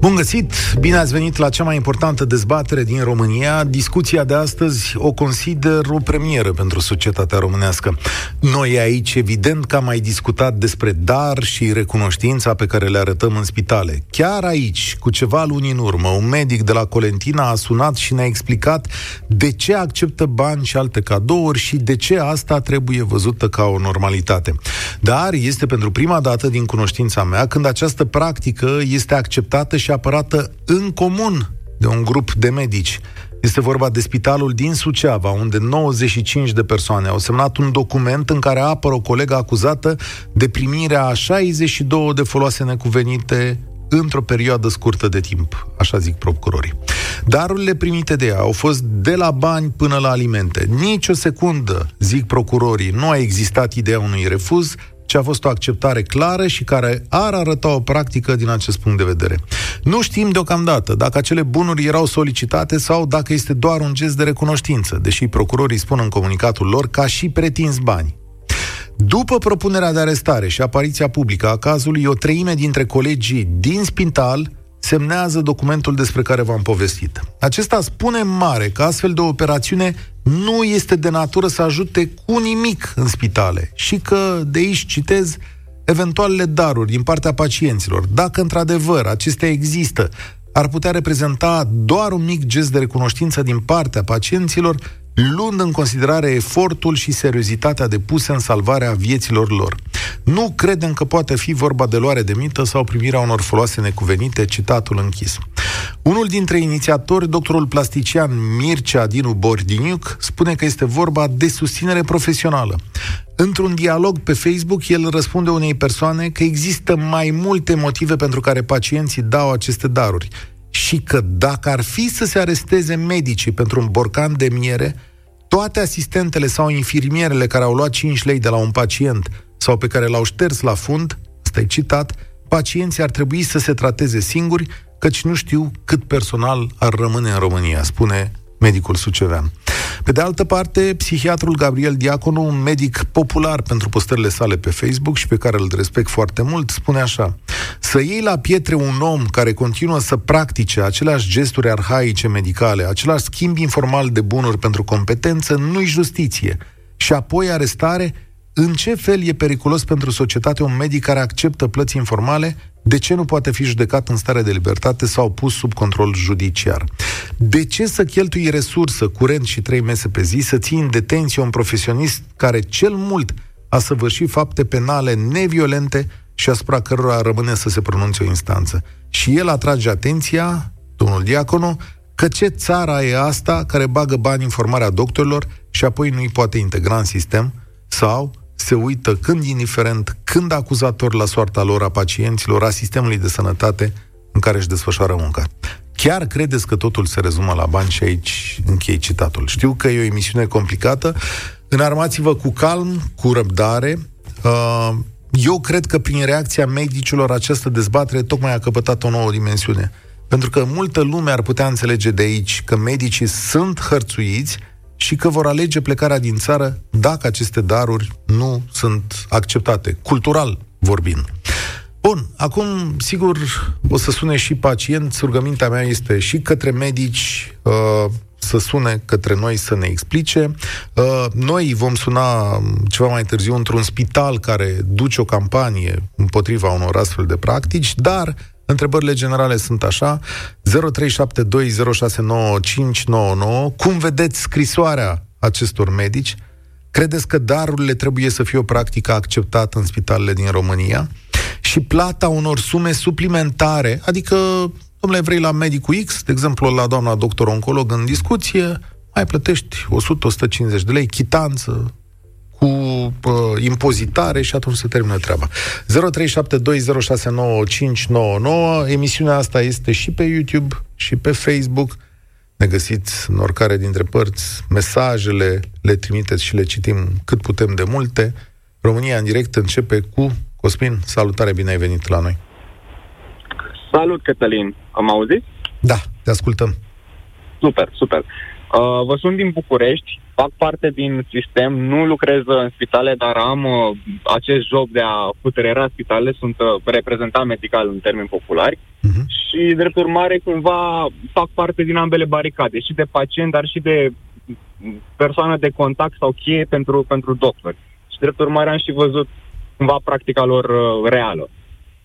Bun găsit! Bine ați venit la cea mai importantă dezbatere din România. Discuția de astăzi o consider o premieră pentru societatea românească. Noi aici, evident că am mai discutat despre dar și recunoștința pe care le arătăm în spitale. Chiar aici, cu ceva luni în urmă, un medic de la Colentina a sunat și ne-a explicat de ce acceptă bani și alte cadouri și de ce asta trebuie văzută ca o normalitate. Dar este pentru prima dată din cunoștința mea când această practică este acceptată și și apărată în comun de un grup de medici. Este vorba de spitalul din Suceava, unde 95 de persoane au semnat un document în care apără o colegă acuzată de primirea a 62 de foloase necuvenite într-o perioadă scurtă de timp, așa zic procurorii. Darurile primite de ea au fost de la bani până la alimente. Nici o secundă, zic procurorii, nu a existat ideea unui refuz, ce a fost o acceptare clară și care ar arăta o practică din acest punct de vedere. Nu știm deocamdată dacă acele bunuri erau solicitate sau dacă este doar un gest de recunoștință, deși procurorii spun în comunicatul lor ca și pretins bani. După propunerea de arestare și apariția publică a cazului, o treime dintre colegii din spital semnează documentul despre care v-am povestit. Acesta spune mare că astfel de operațiune nu este de natură să ajute cu nimic în spitale și că, de aici citez, eventualele daruri din partea pacienților, dacă într-adevăr acestea există, ar putea reprezenta doar un mic gest de recunoștință din partea pacienților, luând în considerare efortul și seriozitatea depuse în salvarea vieților lor. Nu credem că poate fi vorba de luare de mită sau primirea unor foloase necuvenite, citatul închis. Unul dintre inițiatori, doctorul plastician Mircea Dinu Bordiniuc, spune că este vorba de susținere profesională. Într-un dialog pe Facebook, el răspunde unei persoane că există mai multe motive pentru care pacienții dau aceste daruri și că dacă ar fi să se aresteze medicii pentru un borcan de miere, toate asistentele sau infirmierele care au luat 5 lei de la un pacient sau pe care l-au șters la fund, ăsta citat, pacienții ar trebui să se trateze singuri, căci nu știu cât personal ar rămâne în România, spune medicul sucevean. Pe de altă parte, psihiatrul Gabriel Diaconu, un medic popular pentru postările sale pe Facebook și pe care îl respect foarte mult, spune așa Să iei la pietre un om care continuă să practice aceleași gesturi arhaice medicale, același schimb informal de bunuri pentru competență, nu-i justiție. Și apoi arestare, în ce fel e periculos pentru societate un medic care acceptă plăți informale de ce nu poate fi judecat în stare de libertate sau pus sub control judiciar? De ce să cheltui resursă, curent și trei mese pe zi, să ții în detenție un profesionist care cel mult a săvârșit fapte penale neviolente și asupra cărora rămâne să se pronunțe o instanță? Și el atrage atenția, domnul Diaconu, că ce țara e asta care bagă bani în formarea doctorilor și apoi nu-i poate integra în sistem sau se uită când indiferent, când acuzator la soarta lor, a pacienților, a sistemului de sănătate în care își desfășoară munca. Chiar credeți că totul se rezumă la bani și aici închei citatul. Știu că e o emisiune complicată. Înarmați-vă cu calm, cu răbdare. Uh, eu cred că prin reacția medicilor această dezbatere tocmai a căpătat o nouă dimensiune. Pentru că multă lume ar putea înțelege de aici că medicii sunt hărțuiți și că vor alege plecarea din țară dacă aceste daruri nu sunt acceptate, cultural vorbind. Bun, acum, sigur, o să sune și pacienți. Rugămintea mea este și către medici uh, să sune către noi să ne explice. Uh, noi vom suna ceva mai târziu într-un spital care duce o campanie împotriva unor astfel de practici, dar Întrebările generale sunt așa 0372069599 Cum vedeți scrisoarea acestor medici? Credeți că darurile trebuie să fie o practică acceptată în spitalele din România? Și plata unor sume suplimentare, adică, domnule, vrei la medicul X, de exemplu la doamna doctor oncolog în discuție, mai plătești 100-150 de lei, chitanță, cu uh, impozitare și atunci se termină treaba. 0372069599 Emisiunea asta este și pe YouTube și pe Facebook. Ne găsiți în oricare dintre părți. Mesajele le trimiteți și le citim cât putem de multe. România în direct începe cu Cosmin. Salutare, bine ai venit la noi. Salut, Cătălin. Am auzit? Da, te ascultăm. Super, super. Uh, vă sunt din București fac parte din sistem, nu lucrez în spitale, dar am uh, acest job de a puterera spitale, sunt uh, reprezentant medical în termeni populari uh-huh. și, drept urmare, cumva fac parte din ambele baricade, și de pacient, dar și de persoană de contact sau cheie pentru, pentru doctori. Și, drept urmare, am și văzut cumva practica lor uh, reală.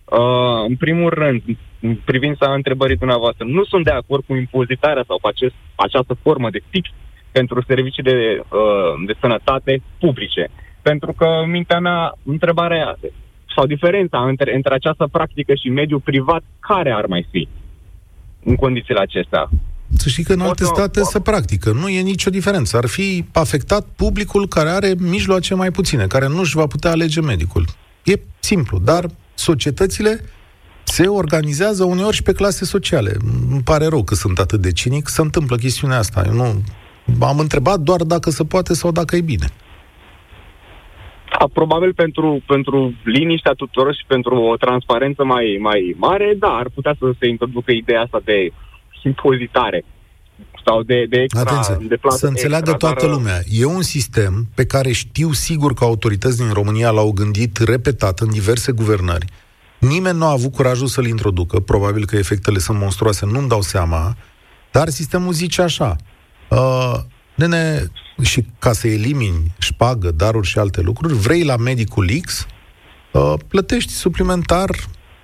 Uh, în primul rând, în privința întrebării dumneavoastră, nu sunt de acord cu impozitarea sau cu acest, această formă de fix pentru servicii de, uh, de sănătate publice. Pentru că, în mintea mea, întrebarea sau diferența între, între această practică și mediul privat, care ar mai fi în condițiile acestea? Să știi că în alte state se practică. Nu e nicio diferență. Ar fi afectat publicul care are mijloace mai puține, care nu își va putea alege medicul. E simplu, dar societățile se organizează uneori și pe clase sociale. Îmi pare rău că sunt atât de cinic, se întâmplă chestiunea asta. Eu nu am întrebat doar dacă se poate sau dacă e bine. Da, probabil pentru, pentru liniștea tuturor și pentru o transparență mai, mai mare, da, ar putea să se introducă ideea asta de impozitare sau de, de extra, Atenție, de plată să înțeleagă extra, toată dar... lumea. E un sistem pe care știu sigur că autorități din România l-au gândit repetat în diverse guvernări. Nimeni nu a avut curajul să-l introducă, probabil că efectele sunt monstruoase, nu-mi dau seama, dar sistemul zice așa, uh, nene, și ca să elimini șpagă, daruri și alte lucruri, vrei la medicul X, uh, plătești suplimentar,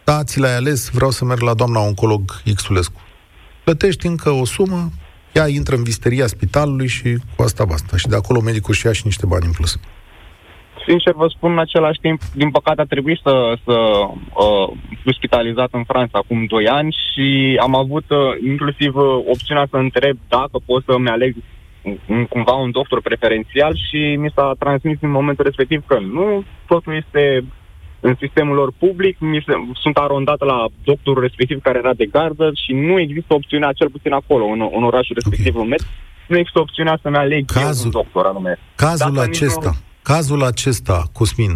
da, ți l-ai ales, vreau să merg la doamna oncolog Xulescu. Plătești încă o sumă, ea intră în visteria spitalului și cu asta basta. Și de acolo medicul și ia și niște bani în plus. Sincer vă spun, în același timp, din păcate a trebuit să, să uh, fiu spitalizat în Franța acum 2 ani și am avut uh, inclusiv uh, opțiunea să întreb dacă pot să-mi aleg cumva un doctor preferențial și mi s-a transmis în momentul respectiv că nu, totul este în sistemul lor public, mi se, sunt arondată la doctorul respectiv care era de gardă și nu există opțiunea, cel puțin acolo, în, în orașul respectiv, okay. în Met, nu există opțiunea să-mi aleg cazul, eu un doctor anume. Cazul Dacă acesta, nu... cazul acesta, Cosmin,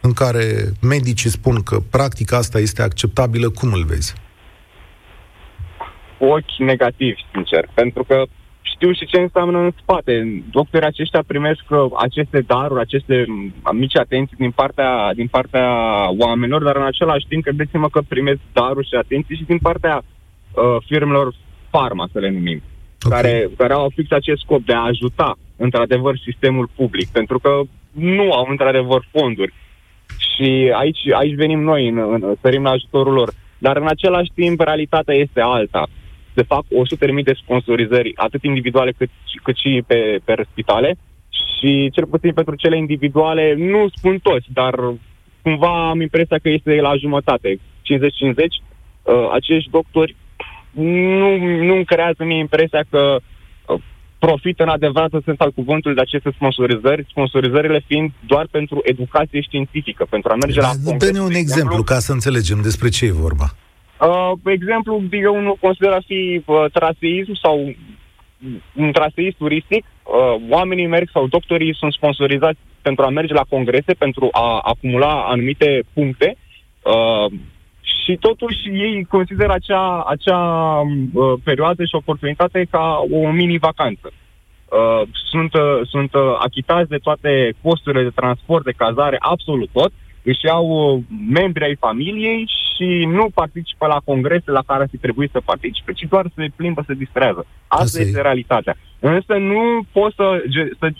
în care medicii spun că practica asta este acceptabilă, cum îl vezi? Ochi negativi, sincer, pentru că știu și ce înseamnă în spate. Doctorii aceștia primesc uh, aceste daruri, aceste mm, mici atenții din partea, din partea oamenilor, dar în același timp credeți-mă că primesc daruri și atenții și din partea uh, firmelor farma, să le numim, okay. care, care au fix acest scop de a ajuta, într-adevăr, sistemul public, pentru că nu au, într-adevăr, fonduri. Și aici, aici venim noi, în, în, sărim la ajutorul lor. Dar, în același timp, realitatea este alta se fac 100.000 de sponsorizări, atât individuale cât, cât și pe, pe spitale. Și cel puțin pentru cele individuale, nu spun toți, dar cumva am impresia că este la jumătate, 50-50. Uh, acești doctori nu, nu creează mie impresia că uh, profită în adevăratul sens al cuvântului de aceste sponsorizări, sponsorizările fiind doar pentru educație științifică, pentru a merge la Dă-ne un exemplu, exemplu ca să înțelegem despre ce e vorba. Uh, exemplu, eu nu consider a fi uh, traseism sau un traseist turistic. Uh, oamenii merg sau doctorii sunt sponsorizați pentru a merge la congrese, pentru a acumula anumite puncte uh, și totuși ei consideră acea, acea uh, perioadă și oportunitate ca o mini-vacanță. Uh, sunt uh, sunt uh, achitați de toate costurile de transport, de cazare, absolut tot, își iau uh, membri ai familiei și nu participă la congrese la care ar fi trebuit să participe, ci doar se plimbă, se distrează. Asta, Asta este e. realitatea. Însă nu poți să, să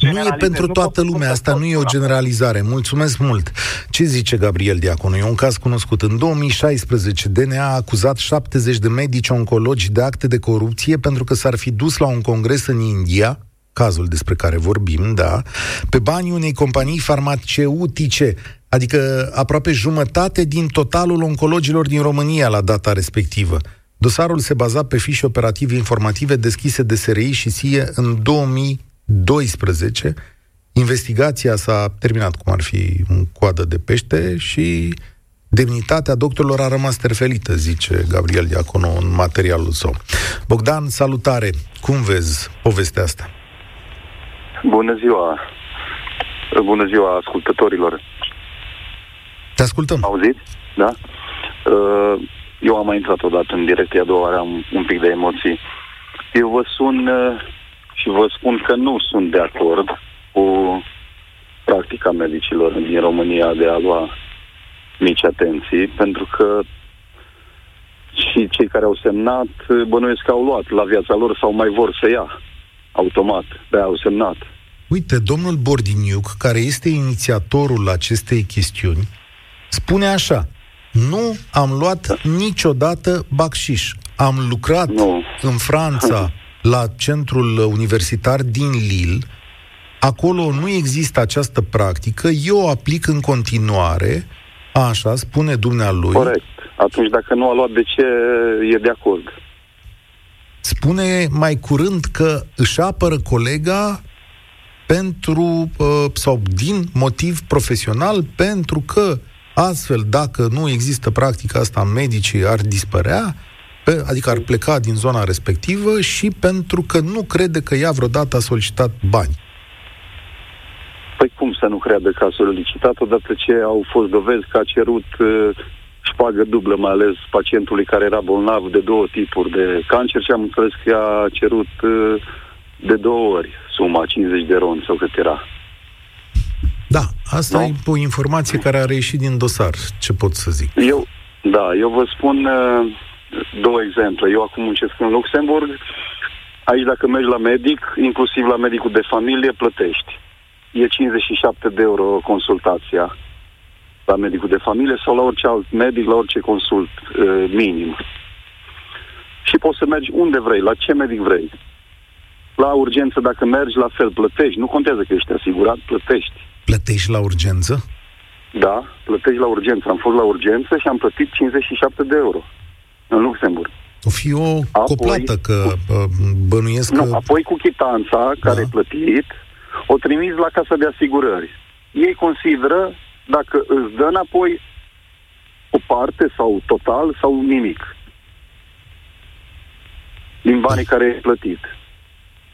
nu e pentru nu toată lumea, asta nu e o generalizare. Mulțumesc mult. Ce zice Gabriel Diaconu? E un caz cunoscut. În 2016, DNA a acuzat 70 de medici oncologi de acte de corupție pentru că s-ar fi dus la un congres în India, cazul despre care vorbim, da, pe banii unei companii farmaceutice, adică aproape jumătate din totalul oncologilor din România la data respectivă. Dosarul se baza pe fișe operative informative deschise de SRI și SIE în 2012. Investigația s-a terminat cum ar fi un coadă de pește și demnitatea doctorilor a rămas terfelită, zice Gabriel Diaconu în materialul său. Bogdan, salutare! Cum vezi povestea asta? Bună ziua! Bună ziua ascultătorilor! Te ascultăm! Auzit? Da? Uh, eu am mai intrat odată în direct, a doua oară am un pic de emoții. Eu vă sun uh, și vă spun că nu sunt de acord cu practica medicilor din România de a lua mici atenții, pentru că și cei care au semnat bănuiesc că au luat la viața lor sau mai vor să ia automat, de au semnat. Uite, domnul Bordiniuc, care este inițiatorul acestei chestiuni, spune așa, nu am luat da. niciodată bacșiș. Am lucrat nu. în Franța la centrul universitar din Lille. Acolo nu există această practică. Eu o aplic în continuare. Așa spune dumnealui. Corect. Atunci, dacă nu a luat, de ce e de acord? Spune mai curând că își apără colega pentru, uh, sau din motiv profesional, pentru că astfel, dacă nu există practica asta, medicii ar dispărea, pe, adică ar pleca din zona respectivă și pentru că nu crede că ea vreodată a solicitat bani. Păi cum să nu creadă că a solicitat odată ce au fost dovezi că a cerut uh, șpagă dublă, mai ales pacientului care era bolnav de două tipuri de cancer și am înțeles că a cerut uh, de două ori suma, 50 de ron sau cât era. Da, asta no? e o informație care a reieșit din dosar, ce pot să zic. Eu, da, eu vă spun uh, două exemple. Eu acum muncesc în Luxemburg. Aici dacă mergi la medic, inclusiv la medicul de familie, plătești. E 57 de euro consultația la medicul de familie sau la orice alt medic, la orice consult uh, minim. Și poți să mergi unde vrei, la ce medic vrei. La urgență, dacă mergi, la fel, plătești. Nu contează că ești asigurat, plătești. Plătești la urgență? Da, plătești la urgență. Am fost la urgență și am plătit 57 de euro în Luxemburg. O fi o apoi, coplată, că bănuiesc nu, că... apoi cu chitanța care da. e plătit, o trimis la casa de asigurări. Ei consideră dacă îți dă înapoi o parte sau total sau nimic din banii da. care ai plătit.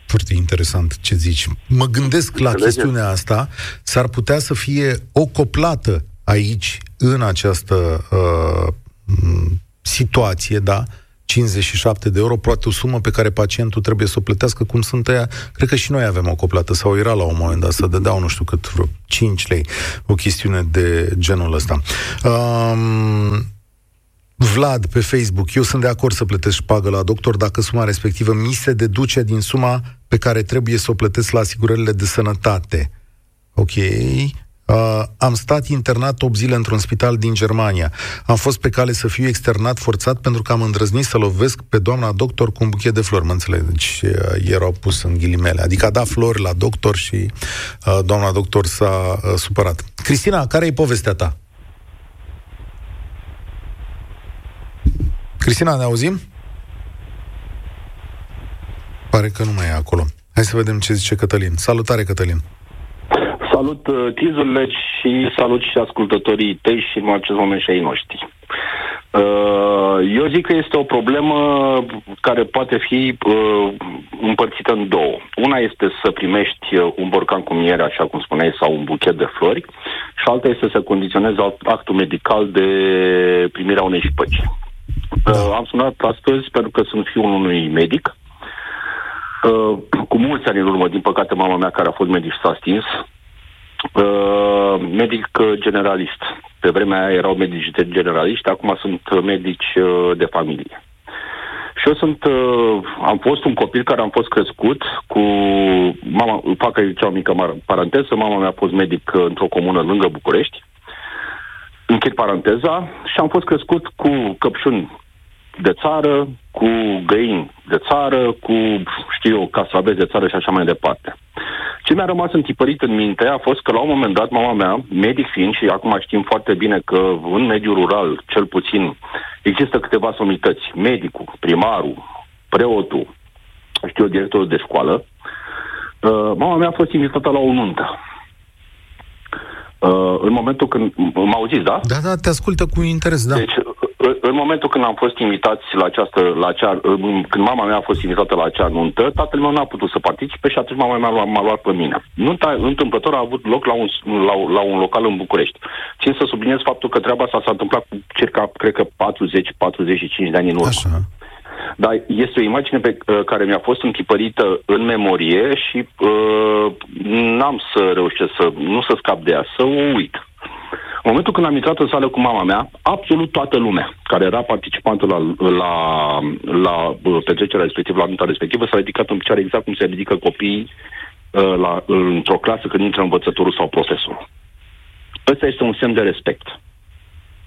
Foarte interesant ce zici. Mă gândesc la chestiunea asta, s-ar putea să fie o coplată aici, în această uh, situație, da? 57 de euro, poate o sumă pe care pacientul trebuie să o plătească, cum sunt ăia, cred că și noi avem o coplată, sau era la un moment dat să dădeau nu știu cât, vreo 5 lei, o chestiune de genul ăsta. Um, Vlad pe Facebook, eu sunt de acord să plătesc șpagă la doctor dacă suma respectivă mi se deduce din suma pe care trebuie să o plătesc la asigurările de sănătate. Ok. Uh, am stat internat 8 zile într-un spital din Germania. Am fost pe cale să fiu externat forțat pentru că am îndrăznit să lovesc pe doamna doctor cu un buchet de flori. Mă înțeleg? Deci uh, erau pus în ghilimele. Adică a dat flori la doctor și uh, doamna doctor s-a uh, supărat. Cristina, care e povestea ta? Cristina, ne auzim? Pare că nu mai e acolo. Hai să vedem ce zice Cătălin. Salutare, Cătălin! Salut, uh, Chizurile, și salut și ascultătorii tăi și în acest moment și ai noștri. Uh, eu zic că este o problemă care poate fi uh, împărțită în două. Una este să primești un borcan cu miere, așa cum spuneai, sau un buchet de flori, și alta este să condiționezi actul medical de primirea unei șpăci. Am sunat astăzi pentru că sunt fiul unui medic, cu mulți ani în urmă, din păcate, mama mea, care a fost medic, s-a stins, Uh, medic generalist. Pe vremea aia erau medici generaliști, acum sunt medici uh, de familie. Și eu sunt, uh, am fost un copil care am fost crescut cu mama, fac aici o mică paranteză, mama mea a fost medic uh, într-o comună lângă București, închid paranteza, și am fost crescut cu căpșuni de țară, cu găini de țară, cu, știu eu, casaveți de țară și așa mai departe. Ce mi-a rămas întipărit în minte a fost că la un moment dat mama mea, medic fiind, și acum știm foarte bine că în mediul rural, cel puțin, există câteva somități, medicul, primarul, preotul, știu eu, directorul de școală, uh, mama mea a fost invitată la o nuntă. Uh, în momentul când... Mă auziți, da? Da, da, te ascultă cu interes, da. Deci, în momentul când am fost invitați la această, la acea, când mama mea a fost invitată la acea nuntă, tatăl meu n-a putut să participe și atunci mama mea m-a, m-a luat pe mine. Nunta întâmplător a avut loc la un, la, la un local în București. Țin să subliniez faptul că treaba asta s-a întâmplat cu circa, cred că 40-45 de ani în urmă. Așa. Dar este o imagine pe uh, care mi-a fost întipărită în memorie și uh, n-am să reușesc să, nu să scap de ea, să o uit. În momentul când am intrat în sală cu mama mea, absolut toată lumea care era participantă la, la, la uh, petrecerea respectivă, la nunta respectivă, s-a ridicat în picioare exact cum se ridică copiii uh, la, într-o clasă când intră învățătorul sau profesorul. Ăsta este un semn de respect.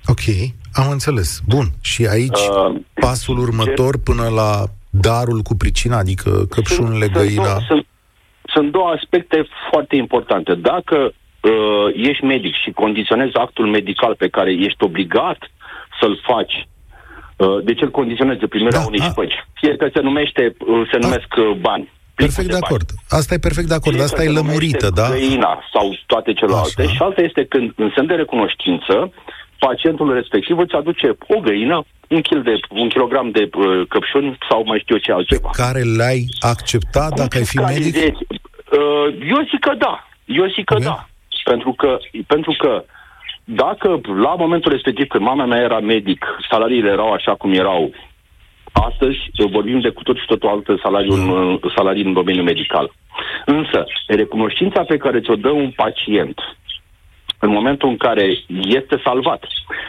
Ok, am înțeles. Bun. Și aici uh, pasul următor ce... până la darul cu pricina, adică căpșunile, sunt, găina... Sunt, sunt, sunt două aspecte foarte importante. Dacă uh, ești medic și condiționezi actul medical pe care ești obligat să-l faci uh, de ce îl condiționezi de primirea da, unei șpăci? Fie că se numește, uh, se numesc uh, bani. Perfect de, de acord. Asta e perfect de acord. Fie Asta e lămurită, da? Găina sau toate celelalte. Așa. Și alta este când, în semn de recunoștință, pacientul respectiv îți aduce o găină, un, kil de, un kilogram de uh, căpșuni sau mai știu eu ce altceva. Pe care le-ai acceptat dacă ai fi medic? Uh, eu zic că da. Eu zic că okay. da. Pentru că, pentru că dacă la momentul respectiv când mama mea era medic, salariile erau așa cum erau astăzi, vorbim de cu tot și totul alte salarii, mm. în, salarii în domeniul medical. Însă, recunoștința pe care ți-o dă un pacient în momentul în care este salvat.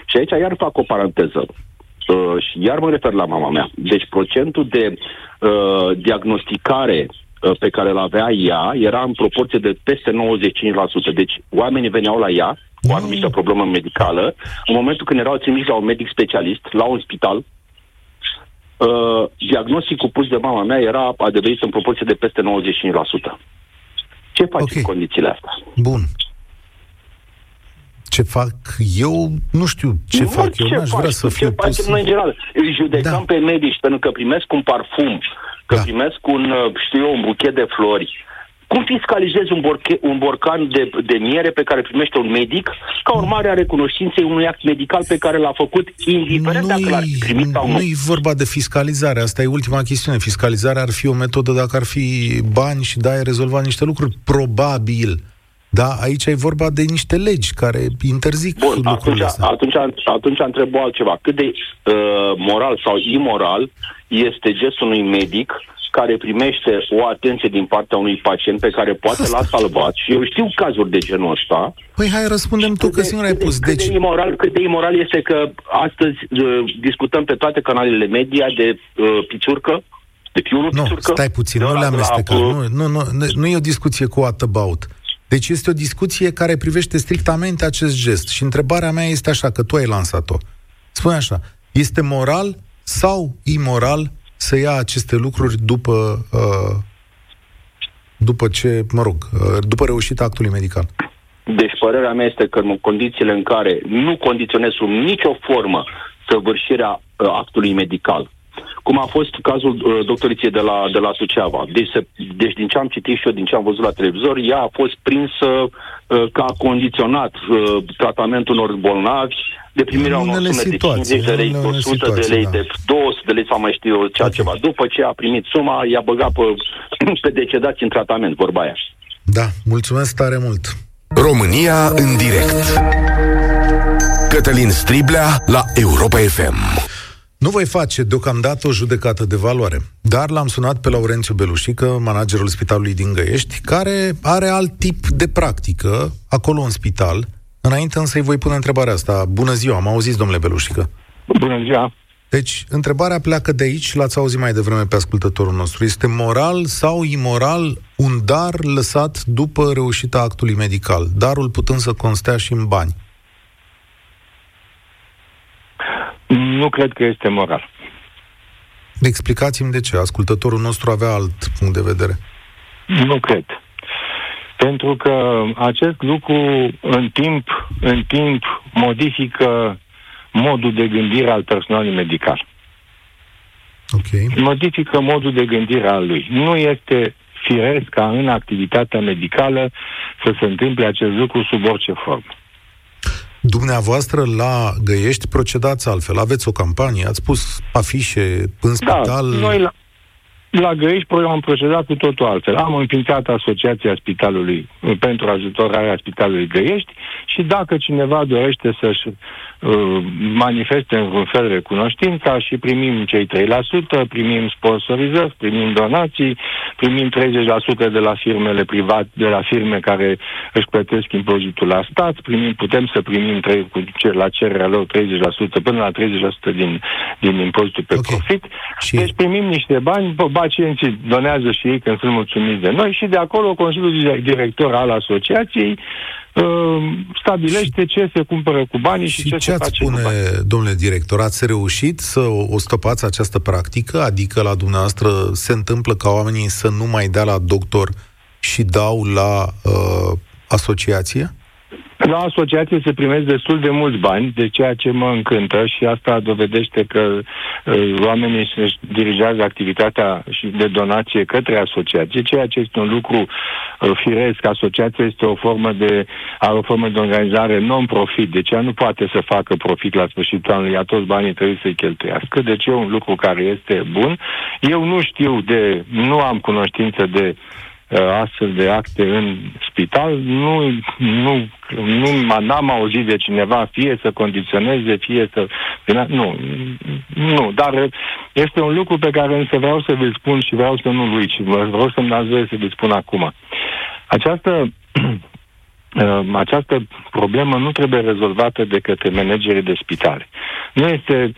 Și aici iar fac o paranteză. Uh, și iar mă refer la mama mea. Deci procentul de uh, diagnosticare uh, pe care îl avea ea era în proporție de peste 95%. Deci oamenii veneau la ea cu o anumită mm. problemă medicală. În momentul când erau trimiși la un medic specialist, la un spital, uh, diagnosticul pus de mama mea era adevărat în proporție de peste 95%. Ce faci okay. în condițiile astea? Bun ce fac eu, nu știu ce nu fac eu, ce n-aș vrea să fiu pus... Ce noi, în general, îi judecăm da. pe medici pentru că primesc un parfum, că da. primesc un, uh, știu eu, un buchet de flori. Cum fiscalizezi un, borche, un borcan de, de miere pe care primește un medic ca urmare a recunoștinței unui act medical pe care l-a făcut, indiferent dacă l-ar primit sau nu? Nu e vorba de fiscalizare, asta e ultima chestiune. Fiscalizarea ar fi o metodă dacă ar fi bani și da, ai rezolvat niște lucruri. Probabil da, aici e vorba de niște legi care interzic Bun, lucrurile atunci, astea. Atunci, atunci întreb altceva. Cât de uh, moral sau imoral este gestul unui medic care primește o atenție din partea unui pacient pe care poate Asta. l-a salvat și eu știu cazuri de genul ăsta. Păi hai, răspundem tu, că singur ai pus. Cât deci... de, imoral, cât de imoral este că astăzi uh, discutăm pe toate canalele media de uh, pițurcă, de piurul nu, pițurcă. stai puțin, nu le amestecăm. Nu, nu, nu, nu e o discuție cu what about. Deci este o discuție care privește strictamente acest gest. Și întrebarea mea este așa, că tu ai lansat-o. Spune așa, este moral sau imoral să ia aceste lucruri după, uh, după ce, mă rog, uh, după reușita actului medical? Deci părerea mea este că în condițiile în care nu condiționez sub nicio formă săvârșirea uh, actului medical, cum a fost cazul uh, doctoriției de la, de la Suceava. Deci, se, deci din ce am citit și eu, din ce am văzut la televizor, ea a fost prinsă uh, că a condiționat uh, tratamentul unor bolnavi de primirea unor sume de 50 de lei, 100 de lei, da. de 200 de lei sau mai știu eu ce okay. ceva. După ce a primit suma, i-a băgat pe, pe decedați în tratament, vorba aia. Da, mulțumesc tare mult. România în direct. Cătălin Striblea la Europa FM. Nu voi face deocamdată o judecată de valoare, dar l-am sunat pe Laurențiu Belușică, managerul spitalului din Găiești, care are alt tip de practică acolo în spital. Înainte însă îi voi pune întrebarea asta. Bună ziua, am auzit, domnule Belușică. Bună ziua. Deci, întrebarea pleacă de aici, l-ați auzit mai devreme pe ascultătorul nostru. Este moral sau imoral un dar lăsat după reușita actului medical, darul putând să constea și în bani? Nu cred că este moral. Explicați-mi de ce. Ascultătorul nostru avea alt punct de vedere. Nu cred. Pentru că acest lucru în timp, în timp modifică modul de gândire al personalului medical. Okay. Modifică modul de gândire al lui. Nu este firesc ca în activitatea medicală să se întâmple acest lucru sub orice formă. Dumneavoastră la Găiești procedați altfel. Aveți o campanie, ați pus afișe în da, spital. Da, noi la, la Găiești am procedat cu totul altfel. Am înființat Asociația Spitalului pentru ajutorarea Spitalului Găiești și dacă cineva dorește să-și uh, manifeste în un fel recunoștința și primim cei 3%, primim sponsorizări, primim donații, primim 30% de la firmele private, de la firme care își plătesc impozitul la stat, primim, putem să primim tre- la cererea lor 30% până la 30% din, din impozitul pe okay. profit. Și... Deci primim niște bani, pacienții donează și ei când sunt mulțumiți de noi și de acolo Consiliul Director al Asociației uh, stabilește ce se cumpără cu banii și, și ce, ce se face spune, cu banii. domnule director, ați reușit să o stopați această practică? Adică la dumneavoastră se întâmplă ca oamenii să nu mai dea la doctor și dau la uh, asociație? La asociație se primesc destul de mulți bani, de ceea ce mă încântă și asta dovedește că uh, oamenii își dirigează activitatea și de donație către asociație, ceea ce este un lucru uh, firesc. Asociația este o formă de, are o formă de organizare non-profit, deci ea nu poate să facă profit la sfârșitul anului, a toți banii trebuie să-i cheltuiască, deci e un lucru care este bun. Eu nu știu de, nu am cunoștință de Uh, astfel de acte în spital. Nu, nu, nu n-am auzit de cineva fie să condiționeze, fie să... Nu, nu, dar este un lucru pe care însă vreau să vi spun și vreau să nu-l uit și vreau să-mi dați voie să vi spun acum. Această uh, această problemă nu trebuie rezolvată de către managerii de spitale. Nu este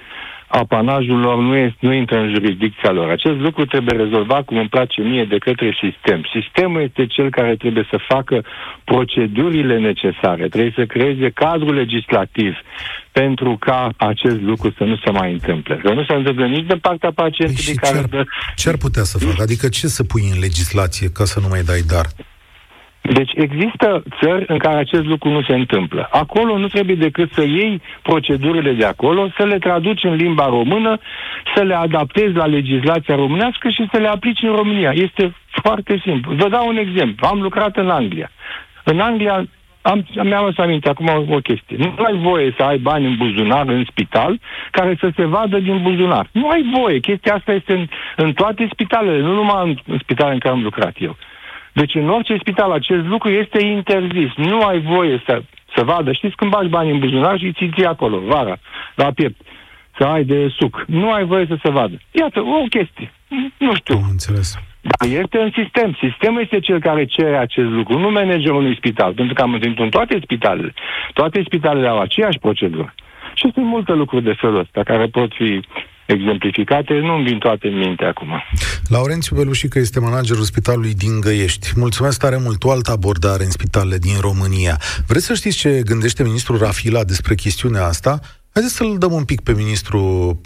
apanajul lor nu, este, nu intră în jurisdicția lor. Acest lucru trebuie rezolvat, cum îmi place mie, de către sistem. Sistemul este cel care trebuie să facă procedurile necesare, trebuie să creeze cadrul legislativ pentru ca acest lucru să nu se mai întâmple. Că nu se întâmplă nici de partea pacientului păi care... Ce ar, ce ar putea să facă? Adică ce să pui în legislație ca să nu mai dai dar? Deci există țări în care acest lucru nu se întâmplă. Acolo nu trebuie decât să iei procedurile de acolo, să le traduci în limba română, să le adaptezi la legislația românească și să le aplici în România. Este foarte simplu. Vă dau un exemplu. Am lucrat în Anglia. În Anglia am, mi-am să aminte acum o, o chestie. Nu ai voie să ai bani în buzunar, în spital, care să se vadă din buzunar. Nu ai voie. Chestia asta este în, în toate spitalele, nu numai în, în spitalele în care am lucrat eu. Deci în orice spital acest lucru este interzis. Nu ai voie să, să vadă. Știți când bagi bani în buzunar și ți ții acolo, vara, la piept, să ai de suc. Nu ai voie să se vadă. Iată, o chestie. Nu știu. Am înțeles. Dar este în sistem. Sistemul este cel care cere acest lucru, nu managerul unui spital. Pentru că am întâlnit în toate spitalele. Toate spitalele au aceeași procedură. Și sunt multe lucruri de felul ăsta care pot fi exemplificate, nu-mi vin toate în minte acum. Laurențiu Belușică este managerul spitalului din Găiești. Mulțumesc tare mult, o altă abordare în spitalele din România. Vreți să știți ce gândește ministrul Rafila despre chestiunea asta? Haideți să-l dăm un pic pe ministrul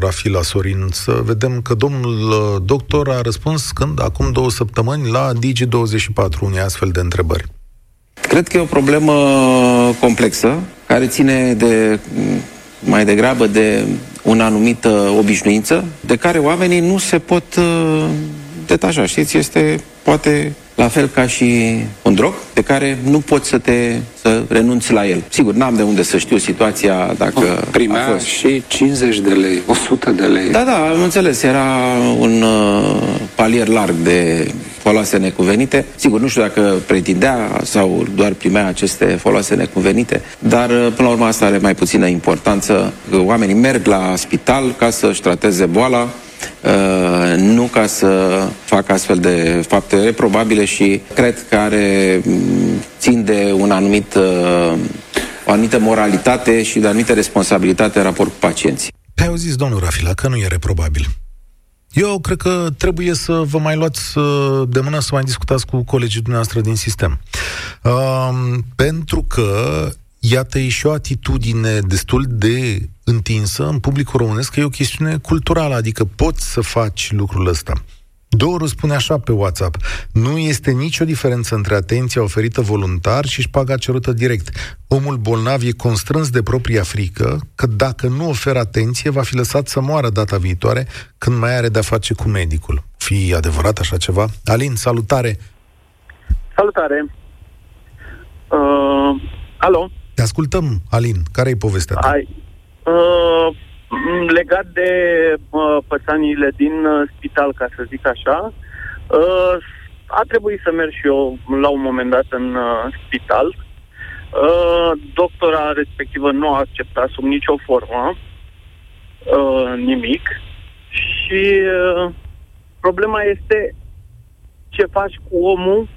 Rafila Sorin, să vedem că domnul uh, doctor a răspuns când, acum două săptămâni, la Digi24 unei astfel de întrebări. Cred că e o problemă complexă, care ține de mai degrabă de o anumită obișnuință de care oamenii nu se pot uh, detașa. Știți, este poate la fel ca și un drog de care nu poți să te să renunți la el. Sigur, n-am de unde să știu situația dacă oh, primea a fost. și 50 de lei, 100 de lei. Da, da, am înțeles, era un uh, palier larg de foloase necuvenite. Sigur, nu știu dacă pretindea sau doar primea aceste foloase necuvenite, dar uh, până la urmă asta are mai puțină importanță. Oamenii merg la spital ca să-și trateze boala, Uh, nu ca să facă astfel de fapte reprobabile și cred că are mm, țin de un anumit, uh, o anumită moralitate și de anumită responsabilitate în raport cu pacienții. Ai auzit, domnul Rafila, că nu e reprobabil. Eu cred că trebuie să vă mai luați uh, de mână să mai discutați cu colegii dumneavoastră din sistem. Uh, pentru că iată, e și o atitudine destul de întinsă în publicul românesc că e o chestiune culturală, adică poți să faci lucrul ăsta. Doru spune așa pe WhatsApp, nu este nicio diferență între atenția oferită voluntar și șpaga cerută direct. Omul bolnav e constrâns de propria frică că dacă nu oferă atenție, va fi lăsat să moară data viitoare când mai are de-a face cu medicul. Fi adevărat așa ceva? Alin, salutare! Salutare! Uh, alo? Te ascultăm, Alin. Care e povestea ta? Hai. Uh, Mm, Legat de uh, pățaniile din uh, spital, ca să zic așa, uh, a trebuit să merg și eu la un moment dat în uh, spital. Uh, doctora respectivă nu a acceptat sub nicio formă uh, nimic și uh, problema este ce faci cu omul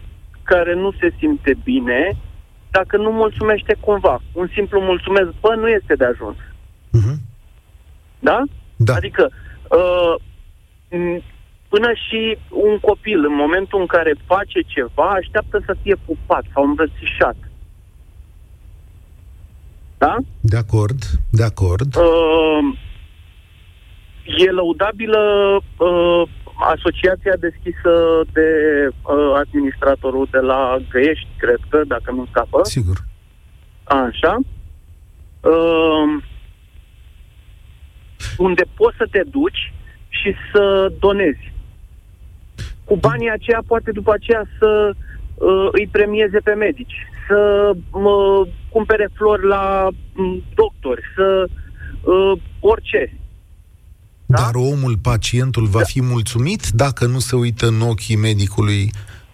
care nu se simte bine dacă nu mulțumește cumva. Un simplu mulțumesc, bă, nu este de ajuns. Mhm. Da? Da. Adică, uh, m- până și un copil, în momentul în care face ceva, așteaptă să fie pupat sau îmbrățișat. Da? De acord, de acord. Uh, e lăudabilă uh, asociația deschisă de uh, administratorul de la Găiești, cred că, dacă nu scapă. Sigur. Așa. Uh, unde poți să te duci și să donezi. Cu banii aceia poate după aceea să uh, îi premieze pe medici, să mă, cumpere flori la m, doctori, să uh, orice. Da? Dar omul, pacientul, va fi mulțumit dacă nu se uită în ochii medicului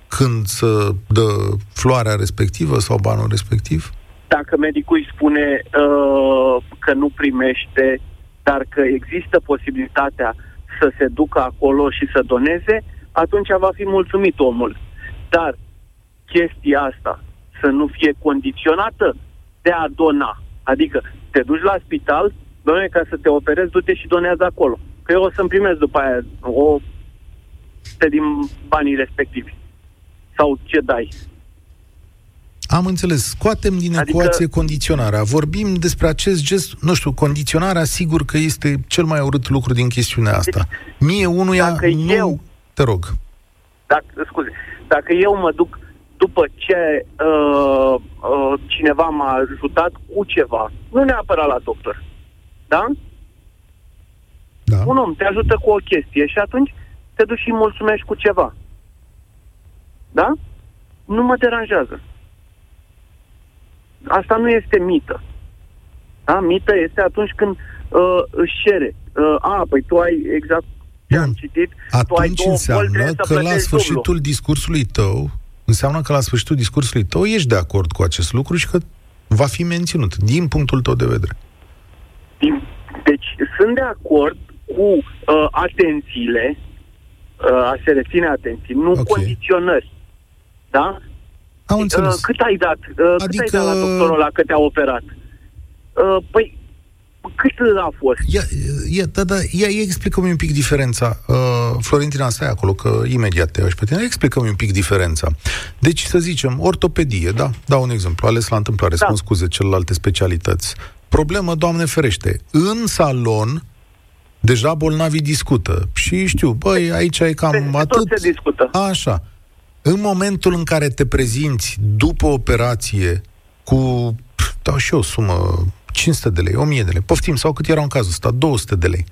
când să dă floarea respectivă sau banul respectiv? Dacă medicul îi spune uh, că nu primește, dar că există posibilitatea să se ducă acolo și să doneze, atunci va fi mulțumit omul. Dar chestia asta să nu fie condiționată de a dona. Adică te duci la spital, doamne, ca să te operezi, du-te și donează acolo. Că eu o să-mi primesc după aia o te din banii respectivi. Sau ce dai. Am înțeles. Scoatem din Adică- ecuație condiționarea. Vorbim despre acest gest, nu știu, condiționarea sigur că este cel mai urât lucru din chestiunea asta. Mie unuia Dacă nu... eu- Te rog. Dacă, scuze, dacă eu mă duc după ce uh, uh, cineva m-a ajutat cu ceva, nu neapărat la doctor, da? Da. Un om te ajută cu o chestie și atunci te duci și îi mulțumești cu ceva. Da? Nu mă deranjează. Asta nu este mită. Da? Mită este atunci când uh, își cere. Uh, a, păi tu ai exact ce Bun. am citit. tu ai Atunci două boli, înseamnă trebuie să că la plătești sfârșitul dublu. discursului tău, înseamnă că la sfârșitul discursului tău ești de acord cu acest lucru și că va fi menținut, din punctul tău de vedere. Din- Deci sunt de acord cu uh, atențiile, uh, a se reține atenții, nu Ok. condiționări. Da? Am Uh, înțeles. cât ai dat? Uh, Cât ai Adică- dat la doctorul ăla că te-a operat? Uh, păi, cât a fost? Ia, ia, da, da, ia, ia explică-mi un pic diferența. Uh, Florentina, stai acolo, că imediat te și pe tine. Explică-mi un pic diferența. Deci, să zicem, ortopedie, da? Dau un exemplu, ales la întâmplare, Da. da. să scuze celelalte specialități. Problemă, Doamne ferește, în salon, deja bolnavii discută. Și știu, băi, aici e cam Peste atât. tot se discută. Așa. În momentul în care te prezinți după operație cu, pf, dau și eu o sumă, 500 de lei, 1000 de lei, poftim, sau cât era în cazul ăsta, 200 de lei.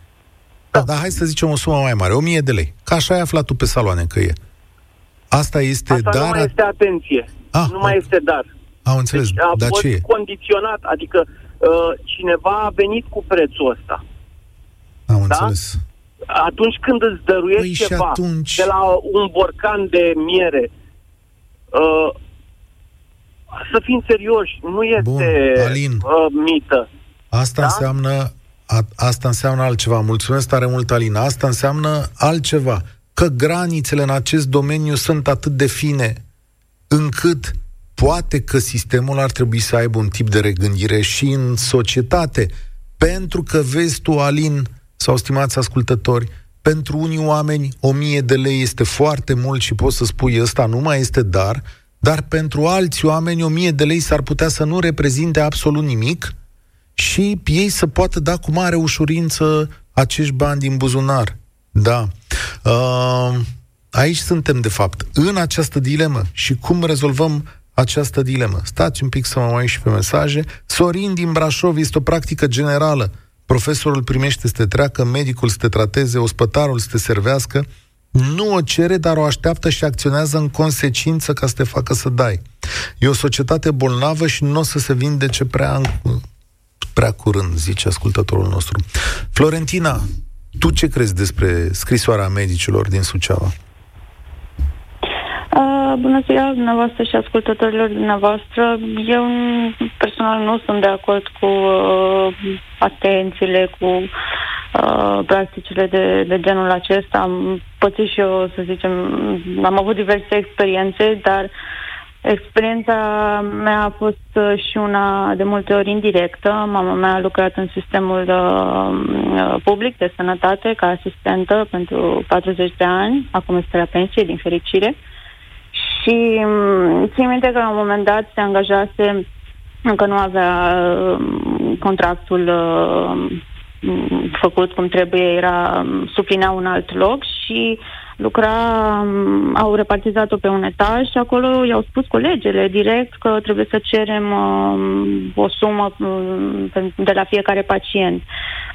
Da, dar hai să zicem o sumă mai mare, 1000 de lei. Ca așa ai aflat tu pe saloane că e. Asta este Asta nu dar... mai este atenție. Ah, nu mai ok. este dar. Am înțeles, Deci a dar fost ce e? condiționat, adică uh, cineva a venit cu prețul ăsta. Am da? înțeles. Atunci când îți dăruiești Păi și ceva atunci- de la un borcan de miere, uh, să fim serioși, nu este Bun, Alin. uh, mită. Asta Da? înseamnă a, asta înseamnă altceva. Mulțumesc tare mult, Alina. Asta înseamnă altceva. Că granițele în acest domeniu sunt atât de fine încât poate că sistemul ar trebui să aibă un tip de regândire și în societate. Pentru că vezi tu, Alin, sau stimați ascultători, pentru unii oameni o mie de lei este foarte mult și poți să spui ăsta nu mai este dar, dar pentru alți oameni o mie de lei s-ar putea să nu reprezinte absolut nimic și ei să poată da cu mare ușurință acești bani din buzunar. Da. Uh, aici suntem, de fapt, în această dilemă. Și cum rezolvăm această dilemă? Stați un pic să mă mai uit și pe mesaje. Sorin din Brașov este o practică generală. Profesorul primește să te treacă, medicul să te trateze, ospătarul să te servească. Nu o cere, dar o așteaptă și acționează în consecință ca să te facă să dai. E o societate bolnavă și nu o să se vindece prea în, prea curând, zice ascultătorul nostru. Florentina, tu ce crezi despre scrisoarea medicilor din Suceava? Uh, bună ziua dumneavoastră și ascultătorilor dumneavoastră. Eu personal nu sunt de acord cu uh, atențiile, cu uh, practicile de, de genul acesta. Am pățit și eu, să zicem, am avut diverse experiențe, dar experiența mea a fost uh, și una de multe ori indirectă. Mama mea a lucrat în sistemul uh, public de sănătate ca asistentă pentru 40 de ani, acum este la pensie, din fericire. Și um, țin minte că la un moment dat se angajase încă nu avea uh, contractul uh, făcut cum trebuie, era suplinea un alt loc și lucra, au repartizat-o pe un etaj și acolo i-au spus colegele direct că trebuie să cerem uh, o sumă uh, de la fiecare pacient.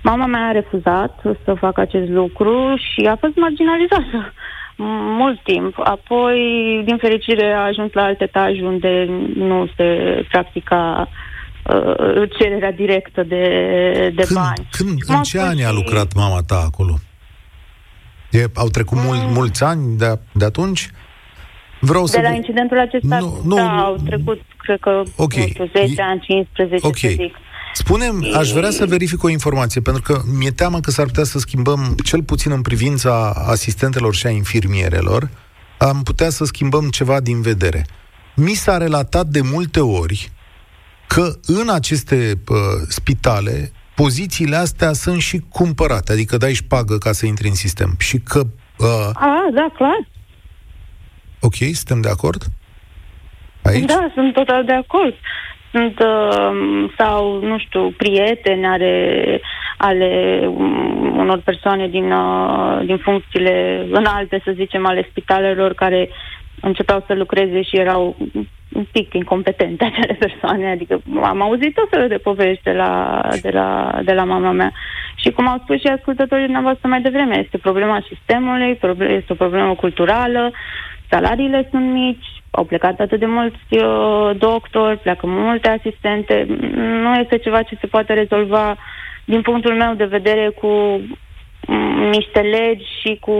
Mama mea a refuzat să facă acest lucru și a fost marginalizată mult timp. Apoi, din fericire, a ajuns la alt etaj unde nu se practica uh, cererea directă de, de când, bani. Când, în ce ani a lucrat mama ta acolo? E, au trecut mult, mm. mulți ani de, de atunci? Vreau de să la incidentul acesta, nu, nu, da, au trecut, cred că, okay. nu știu, 10 ani, 15, okay. să zic. Spunem, aș vrea să verific o informație, pentru că mi-e teamă că s-ar putea să schimbăm, cel puțin în privința asistentelor și a infirmierelor, am putea să schimbăm ceva din vedere. Mi s-a relatat de multe ori că în aceste uh, spitale pozițiile astea sunt și cumpărate, adică dai și șpagă ca să intri în sistem. Și că... Uh, A, da, clar. Ok, suntem de acord? Aici? Da, sunt total de acord. Sunt, uh, sau, nu știu, prieteni ale, ale unor persoane din, uh, din funcțiile înalte, să zicem, ale spitalelor care începeau să lucreze și erau un pic incompetente acele persoane, adică am auzit tot felul de povești de la, de, la, de la mama mea. Și cum au spus și ascultătorii dumneavoastră mai devreme, este problema sistemului, este o problemă culturală, salariile sunt mici, au plecat atât de mulți uh, doctori, pleacă multe asistente, nu este ceva ce se poate rezolva din punctul meu de vedere cu niște legi și cu,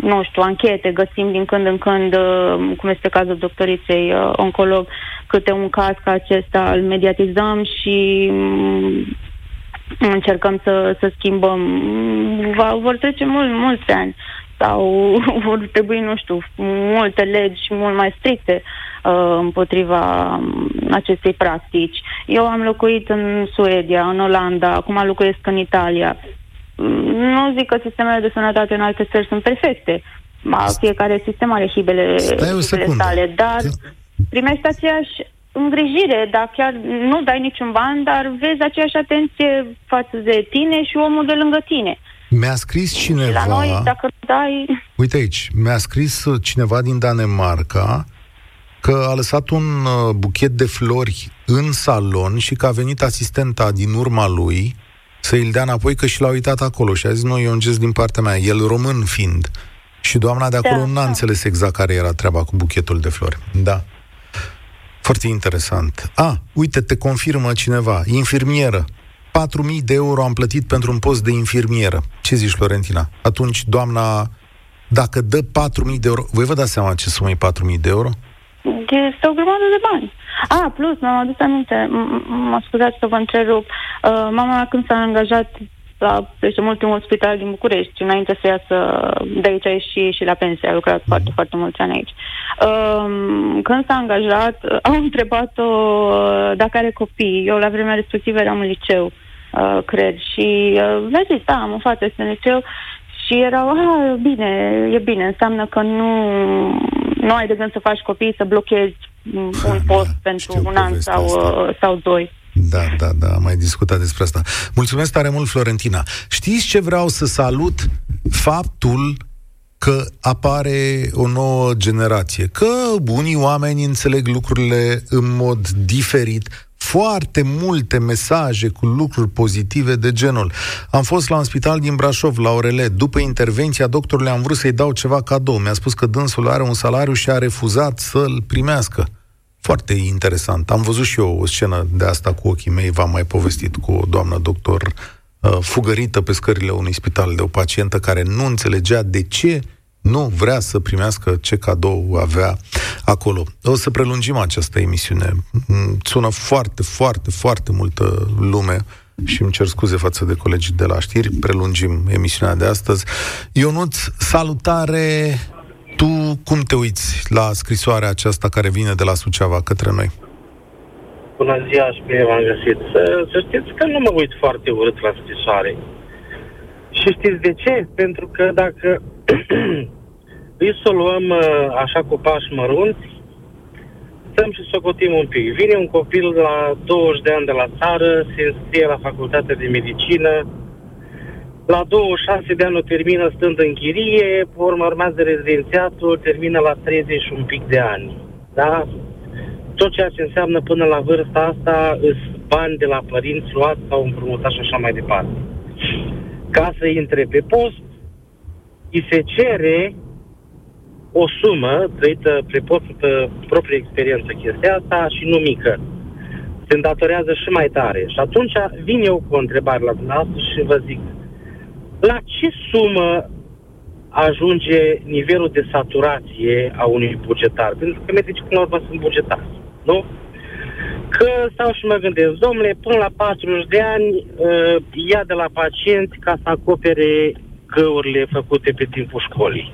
nu știu, anchete. Găsim din când în când, uh, cum este cazul doctoriței uh, oncolog, câte un caz ca acesta îl mediatizăm și mm, încercăm să, să schimbăm. Va, vor trece mult, mulți ani sau vor trebui, nu știu, multe legi mult mai stricte uh, împotriva um, acestei practici. Eu am locuit în Suedia, în Olanda, acum locuiesc în Italia nu zic că sistemele de sănătate în alte țări sunt perfecte. Ma, fiecare sistem are hibele, hibele sale, dar primești aceeași îngrijire, dar chiar nu dai niciun ban, dar vezi aceeași atenție față de tine și omul de lângă tine. Mi-a scris cineva... La noi, dacă dai... Uite aici, mi-a scris cineva din Danemarca că a lăsat un uh, buchet de flori în salon și că a venit asistenta din urma lui să îl dea înapoi, că și l-a uitat acolo și a zis, nu, e un gest din partea mea, el român fiind. Și doamna de acolo da, n-a da. înțeles exact care era treaba cu buchetul de flori. Da. Foarte interesant. A, uite, te confirmă cineva. Infirmieră. 4.000 de euro am plătit pentru un post de infirmieră. Ce zici, Florentina? Atunci, doamna, dacă dă 4.000 de euro... Voi vă dați seama ce sumă e 4.000 de euro? Este o grămadă de bani. A, plus, m-am adus aminte, mă scuzați să vă întrerup. Uh, mama, când s-a angajat la deci, ultimul spital din București, înainte să iasă de aici și, și la pensie, a lucrat mm. foarte, foarte mulți ani aici. Uh, când s-a angajat, uh, au întrebat-o uh, dacă are copii. Eu la vremea respectivă eram în liceu, uh, cred, și uh, le-a zis, da, am o fată, este în liceu, și erau, ah, bine, e bine, înseamnă că nu, nu ai de gând să faci copii, să blochezi un post da, pentru un an sau, uh, sau doi. Da, da, da, am mai discutat despre asta. Mulțumesc tare mult, Florentina. Știți ce vreau să salut? Faptul că apare o nouă generație, că unii oameni înțeleg lucrurile în mod diferit, foarte multe mesaje cu lucruri pozitive de genul. Am fost la un spital din Brașov, la Orele. După intervenția doctorului am vrut să-i dau ceva cadou. Mi-a spus că dânsul are un salariu și a refuzat să-l primească. foarte interesant. Am văzut și eu o scenă de asta cu ochii mei, v-am mai povestit cu o doamnă doctor uh, fugărită pe scările unui spital de o pacientă care nu înțelegea de ce nu vrea să primească ce cadou avea acolo. O să prelungim această emisiune. Mm, sună foarte, foarte, foarte multă lume și îmi cer scuze față de colegii de la știri, prelungim emisiunea de astăzi. Ionuț, salutare! Tu cum te uiți la scrisoarea aceasta care vine de la Suceava către noi? Bună ziua și bine v-am găsit. Să, să știți că nu mă uit foarte urât la scrisoare. Și știți de ce? Pentru că dacă îi să o luăm uh, așa cu pași mărunți, stăm și socotim un pic. Vine un copil la 20 de ani de la țară, se înscrie la facultatea de medicină, la 26 de ani o termină stând în chirie, urmă urmează rezidențiatul, termină la 30 și un pic de ani. Da? Tot ceea ce înseamnă până la vârsta asta îs bani de la părinți luați sau împrumutați și așa mai departe. Ca să intre pe post, îi se cere o sumă trăită pe pe proprie experiență chestia asta și nu mică. Se îndatorează și mai tare. Și atunci vin eu cu o întrebare la dumneavoastră și vă zic, la ce sumă ajunge nivelul de saturație a unui bugetar? Pentru că medicii, până la urmă, sunt bugetari, nu? Că stau și mă gândesc, domnule, până la 40 de ani uh, ia de la pacienți ca să acopere găurile făcute pe timpul școlii.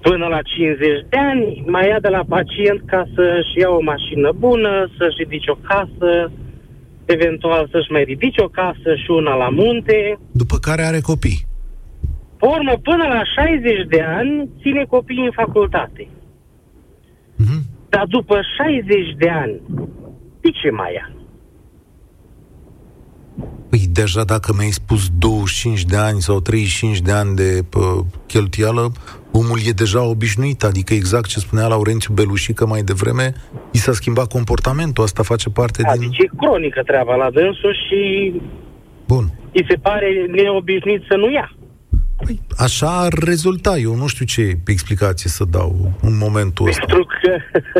Până la 50 de ani mai ia de la pacient ca să-și ia o mașină bună, să-și ridice o casă, eventual să-și mai ridice o casă și una la munte. După care are copii. Pe urmă, până la 60 de ani, ține copiii în facultate. Mm-hmm. Dar după 60 de ani, de ce mai ia? Păi deja dacă mi-ai spus 25 de ani sau 35 de ani de pă, cheltuială, omul e deja obișnuit, adică exact ce spunea Laurențiu Belușică mai devreme, i s-a schimbat comportamentul, asta face parte da, din... Deci e cronică treaba la dânsul și Bun. îi se pare neobișnuit să nu ia. Păi, așa ar rezulta. Eu nu știu ce explicație să dau în momentul ăsta. Pentru că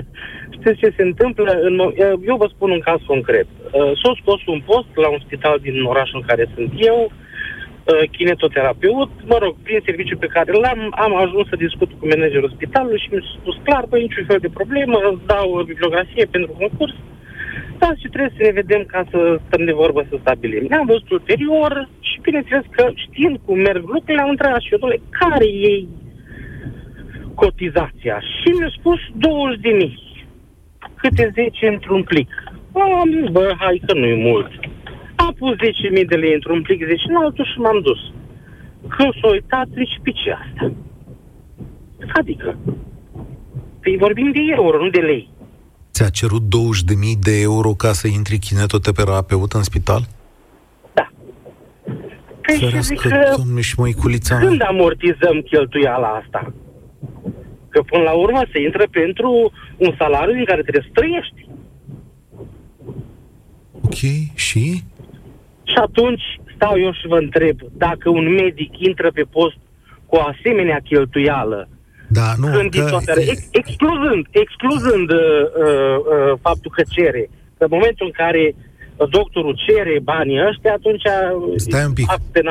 știți ce se întâmplă? În, eu vă spun un caz concret. Uh, s-a scos un post la un spital din orașul în care sunt eu, uh, kinetoterapeut, mă rog, prin serviciul pe care l-am, am ajuns să discut cu managerul spitalului și mi-a spus clar, băi, niciun fel de problemă, îți dau bibliografie pentru concurs, da, și trebuie să ne vedem ca să stăm de vorbă să stabilim. Ne-am văzut ulterior și bineînțeles că știind cum merg lucrurile, am întrebat și eu, domnule, care e cotizația? Și mi-a spus 20 de mii. Câte 10 într-un plic. Am, bă, hai că nu e mult. Am pus 10.000 de lei într-un plic, 10 în altul și m-am dus. Când s-a uitat, zice, pe ce asta? Adică, păi vorbim de euro, nu de lei. Ți-a cerut 20.000 de euro ca să intri kinetoterapeut în spital? Da. Păi Ferească, că, domnule și măiculița Când amortizăm cheltuiala asta? Că până la urmă se intră pentru un salariu din care trebuie să trăiești. Ok, și? Și atunci stau eu și vă întreb, dacă un medic intră pe post cu o asemenea cheltuială, da, nu, când că... ex- excluzând, excluzând uh, uh, faptul că cere, că în momentul în care doctorul cere banii ăștia, atunci... Stai un pic,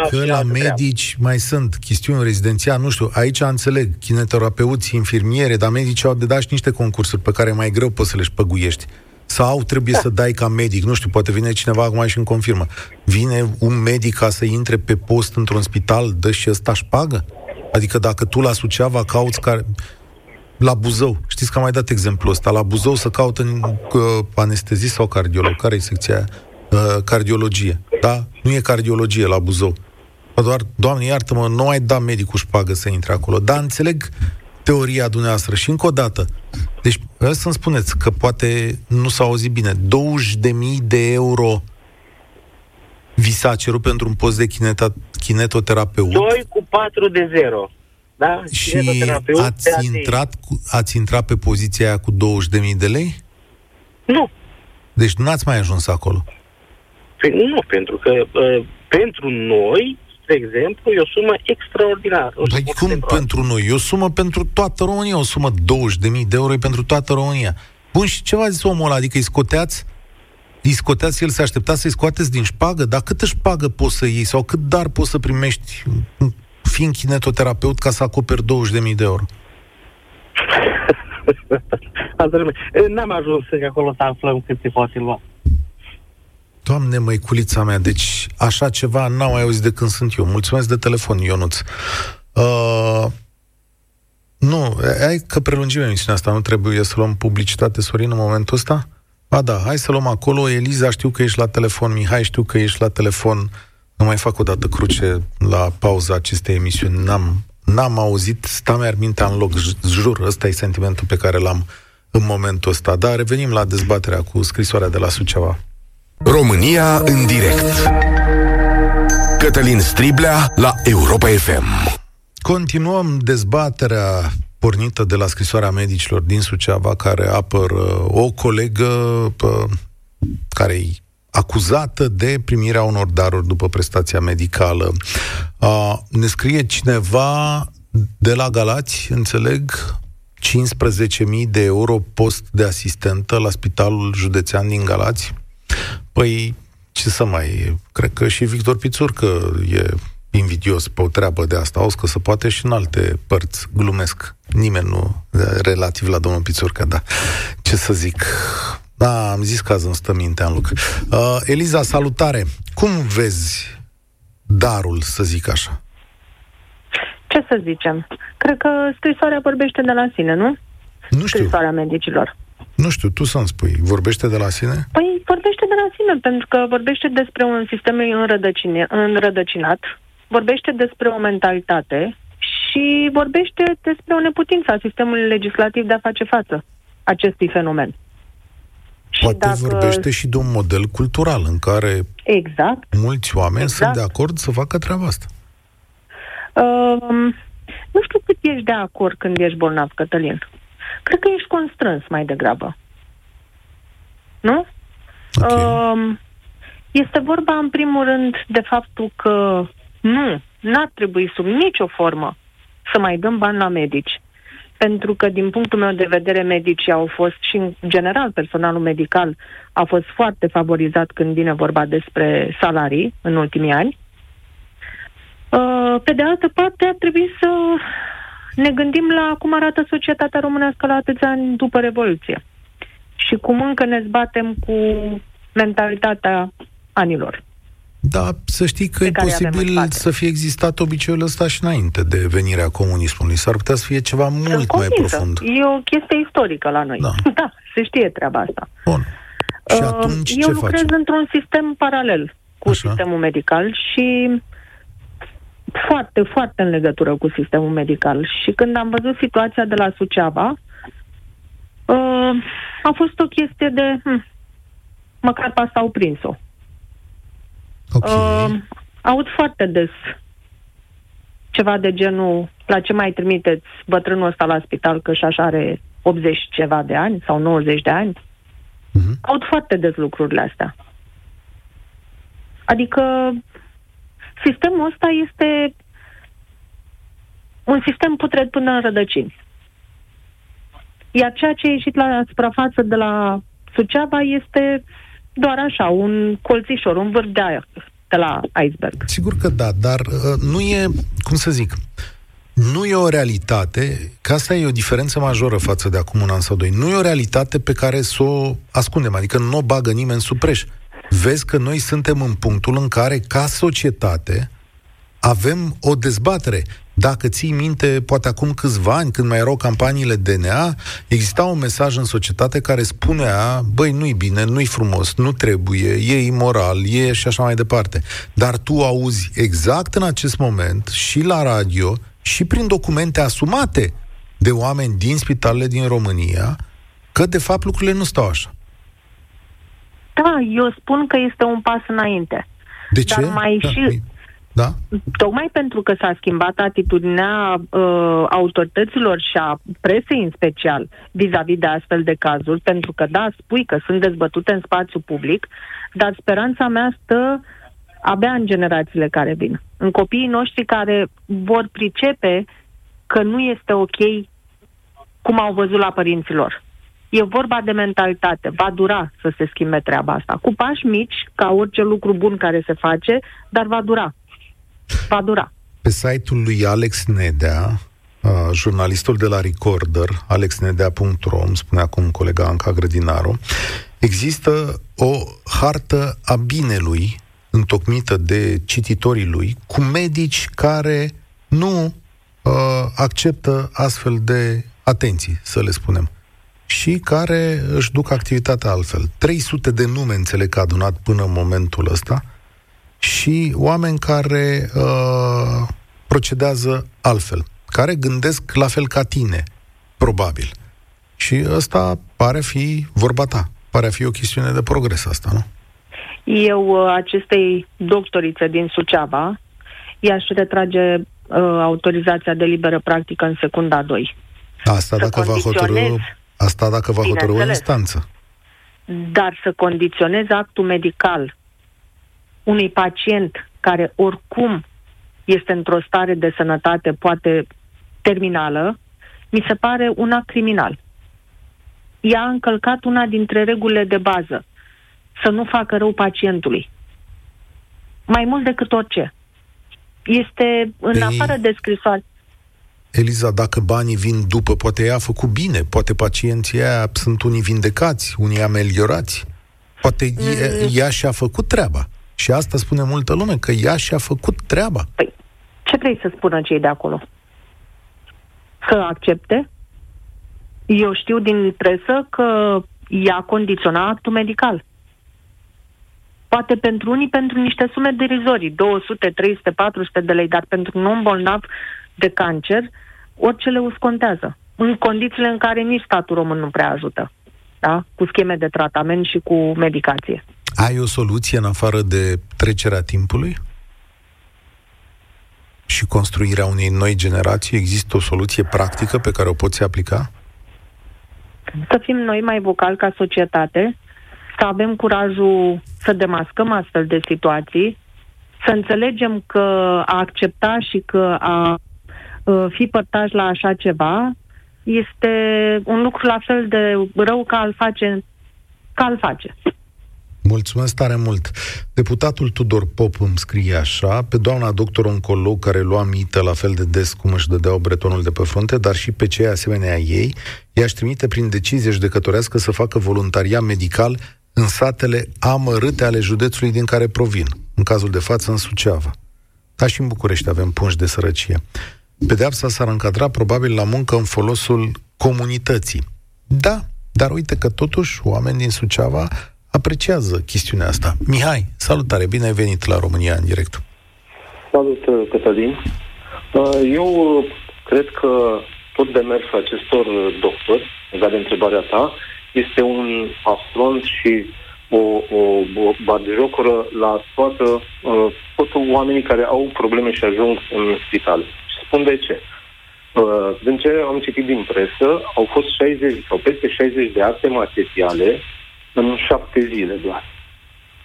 că la medici treabă. mai sunt chestiuni rezidențiale, nu știu, aici înțeleg, kineterapeuți, infirmiere, dar medicii au de dat și niște concursuri pe care mai greu poți să le șpăguiești. Sau trebuie da. să dai ca medic, nu știu, poate vine cineva acum și îmi confirmă. Vine un medic ca să intre pe post într-un spital, dă și ăsta șpagă? Adică dacă tu la Suceava cauți care... La Buzău, știți că am mai dat exemplul ăsta, la Buzău să caută uh, anestezist sau cardiolog, care e secția aia? Uh, cardiologie, da? Nu e cardiologie la Buzău. Doar, Doamne, iartă-mă, nu ai dat medicul șpagă să intre acolo. Dar înțeleg teoria dumneavoastră. Și încă o dată, deci să-mi spuneți că poate nu s-a auzit bine, 20.000 de euro vi s-a cerut pentru un post de kineta, kinetoterapeut? 2 cu 4 de 0. Da? Și ați intrat, cu, ați intrat pe poziția aia cu 20.000 de lei? Nu. Deci nu ați mai ajuns acolo? Păi nu, pentru că uh, pentru noi de exemplu, e o sumă extraordinară. Dar cum pentru noi? E o sumă pentru toată România, o sumă 20.000 de euro e pentru toată România. Bun, și ce v-a zis omul ăla? Adică îi scoteați îi scoteați, el se aștepta să-i scoateți din șpagă, dar câtă șpagă poți să iei sau cât dar poți să primești fiind kinetoterapeut ca să acoperi 20.000 de euro? N-am ajuns acolo să aflăm cât se poate lua. Doamne, măiculița mea, deci așa ceva n-am mai auzit de când sunt eu. Mulțumesc de telefon, Ionuț. Uh, nu, hai că prelungim emisiunea asta, nu trebuie să luăm publicitate, Sorin, în momentul ăsta? Ba da, hai să luăm acolo. Eliza, știu că ești la telefon. Mihai, știu că ești la telefon. Nu mai fac o dată cruce la pauza acestei emisiuni. N-am, n-am auzit, sta mi mintea în loc. Jur, ăsta e sentimentul pe care l-am în momentul ăsta. Dar revenim la dezbaterea cu scrisoarea de la Suceava. România în direct. Cătălin Striblea la Europa FM. Continuăm dezbaterea pornită de la scrisoarea medicilor din Suceava, care apără o colegă pă, care e acuzată de primirea unor daruri după prestația medicală. A, ne scrie cineva de la Galați, înțeleg, 15.000 de euro post de asistentă la Spitalul Județean din Galați. Păi, ce să mai... Cred că și Victor Pițurcă e invidios pe o treabă de asta. Auzi că se poate și în alte părți. Glumesc. Nimeni nu relativ la domnul Pițurcă, da. Ce să zic? Da, am zis că azi îmi stă mintea în lucru. Uh, Eliza, salutare! Cum vezi darul, să zic așa? Ce să zicem? Cred că scrisoarea vorbește de la sine, nu? Nu știu. Scrisoarea medicilor. Nu știu, tu să-mi spui, vorbește de la sine? Păi vorbește de la sine, pentru că vorbește despre un sistem înrădăcinat, vorbește despre o mentalitate și vorbește despre o neputință a sistemului legislativ de a face față acestui fenomen. Poate dacă... vorbește și de un model cultural în care exact, mulți oameni exact. sunt de acord să facă treaba asta. Um, nu știu cât ești de acord când ești bolnav, Cătălin. Cred că ești constrâns mai degrabă. Nu? Okay. Um, este vorba, în primul rând, de faptul că nu, n-ar trebui sub nicio formă să mai dăm bani la medici. Pentru că, din punctul meu de vedere, medicii au fost și, în general, personalul medical a fost foarte favorizat când vine vorba despre salarii în ultimii ani. Uh, pe de altă parte, ar trebui să ne gândim la cum arată societatea românească la atâția ani după Revoluție și cum încă ne zbatem cu mentalitatea anilor. Da, să știi că e posibil să fie existat obiceiul ăsta și înainte de venirea comunismului. S-ar putea să fie ceva mult Sunt mai profund. E o chestie istorică la noi. Da, da se știe treaba asta. Bun. Și uh, atunci Eu ce lucrez facem? într-un sistem paralel cu Așa. sistemul medical și foarte, foarte în legătură cu sistemul medical. Și când am văzut situația de la Suceava, uh, a fost o chestie de... Hm, măcar pe asta au prins-o. Okay. Uh, aud foarte des ceva de genul la ce mai trimiteți bătrânul ăsta la spital că și așa are 80 ceva de ani sau 90 de ani. Uh-huh. Aud foarte des lucrurile astea. Adică sistemul ăsta este un sistem putred până în rădăcini. Iar ceea ce a ieșit la suprafață de la Suceava este doar așa, un colțișor, un vârf de aer de la iceberg. Sigur că da, dar uh, nu e, cum să zic, nu e o realitate, că asta e o diferență majoră față de acum un an sau doi, nu e o realitate pe care să o ascundem, adică nu o bagă nimeni sub preș. Vezi că noi suntem în punctul în care, ca societate, avem o dezbatere. Dacă ții minte, poate acum câțiva ani, când mai erau campaniile DNA, exista un mesaj în societate care spunea, băi, nu-i bine, nu-i frumos, nu trebuie, e imoral, e și așa mai departe. Dar tu auzi exact în acest moment și la radio și prin documente asumate de oameni din spitalele din România că, de fapt, lucrurile nu stau așa. Da, eu spun că este un pas înainte. De ce? Dar mai da, și, da? Tocmai pentru că s-a schimbat atitudinea uh, autorităților și a presei în special vis-a-vis de astfel de cazuri, pentru că, da, spui că sunt dezbătute în spațiu public, dar speranța mea stă abia în generațiile care vin. În copiii noștri care vor pricepe că nu este ok cum au văzut la părinților. E vorba de mentalitate. Va dura să se schimbe treaba asta. Cu pași mici, ca orice lucru bun care se face, dar va dura. Va dura. Pe site-ul lui Alex Nedea, uh, jurnalistul de la Recorder, alexnedea.ro, îmi spune acum colega Anca Grădinaru, există o hartă a binelui întocmită de cititorii lui, cu medici care nu uh, acceptă astfel de atenții, să le spunem, și care își duc activitatea altfel. 300 de nume înțeleg că a adunat până în momentul ăsta și oameni care uh, procedează altfel, care gândesc la fel ca tine, probabil. Și ăsta pare fi vorba ta, pare a fi o chestiune de progres asta, nu? Eu uh, acestei doctorițe din Suceava i-aș retrage uh, autorizația de liberă practică în secunda 2. Asta dacă va hotărâ, asta dacă va hotărâ o instanță. Dar să condiționez actul medical unui pacient care oricum este într-o stare de sănătate poate terminală, mi se pare una criminal. Ea a încălcat una dintre regulile de bază să nu facă rău pacientului. Mai mult decât orice. Este în Ei, afară de scrisoare. Eliza, dacă banii vin după, poate ea a făcut bine, poate pacienții aia sunt unii vindecați, unii ameliorați. Poate mm. ea, ea și-a făcut treaba. Și asta spune multă lume, că ea și-a făcut treaba. Păi, ce vrei să spună cei de acolo? Să accepte? Eu știu din presă că ea condiționa actul medical. Poate pentru unii pentru niște sume derizorii, 200, 300, 400 de lei, dar pentru un om bolnav de cancer, orice le uscontează. În condițiile în care nici statul român nu prea ajută. Da? Cu scheme de tratament și cu medicație. Ai o soluție în afară de trecerea timpului? Și construirea unei noi generații? Există o soluție practică pe care o poți aplica? Să fim noi mai vocali ca societate, să avem curajul să demascăm astfel de situații, să înțelegem că a accepta și că a uh, fi părtaș la așa ceva este un lucru la fel de rău ca al face, ca al face. Mulțumesc tare mult. Deputatul Tudor Pop îmi scrie așa, pe doamna doctor oncolog care lua mită la fel de des cum își dădeau bretonul de pe frunte, dar și pe cei asemenea ei, i-aș trimite prin decizie judecătorească să facă voluntariat medical în satele amărâte ale județului din care provin, în cazul de față în Suceava. Dar și în București avem pungi de sărăcie. Pedeapsa s-ar încadra probabil la muncă în folosul comunității. Da, dar uite că totuși oameni din Suceava apreciază chestiunea asta. Mihai, salutare, bine ai venit la România în direct. Salut, Cătălin. Uh, eu cred că tot demersul acestor doctori, legat de întrebarea ta, este un afront și o, o, o batjocură la toată, uh, toți oamenii care au probleme și ajung în spital. Și spun de ce. Uh, din ce am citit din presă, au fost 60 sau peste 60 de acte materiale în șapte zile doar.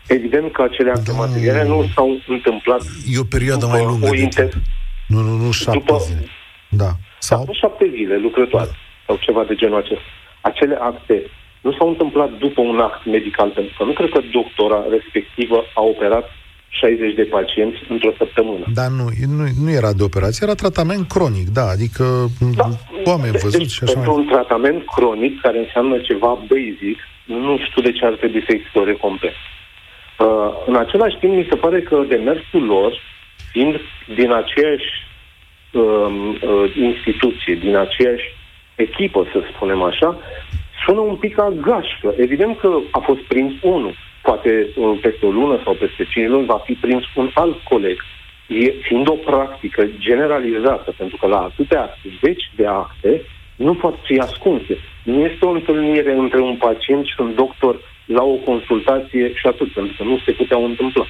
Evident că acele acte da. materiale nu s-au întâmplat. E o perioadă mai lungă o inter... de timp. Nu, nu, nu șapte după... zile. Da. Sau? Da, șapte zile lucrătoare da. sau ceva de genul acesta. Acele acte nu s-au întâmplat după un act medical, pentru că nu cred că doctora respectivă a operat 60 de pacienți într-o săptămână. Dar nu, nu, nu era de operație, era tratament cronic, da, adică da. oameni văzuți deci, și așa Pentru mai... un tratament cronic care înseamnă ceva basic, nu știu de ce ar trebui să existe o recompensă. Uh, în același timp, mi se pare că demersul lor, fiind din aceeași uh, uh, instituție, din aceeași echipă, să spunem așa, sună un pic ca gașcă. Evident că a fost prins unul. Poate uh, peste o lună sau peste cinci luni va fi prins un alt coleg. E, fiind o practică generalizată, pentru că la atâtea zeci de acte nu pot fi ascunse. Nu este o întâlnire între un pacient și un doctor la o consultație și atât, pentru că nu se puteau întâmpla.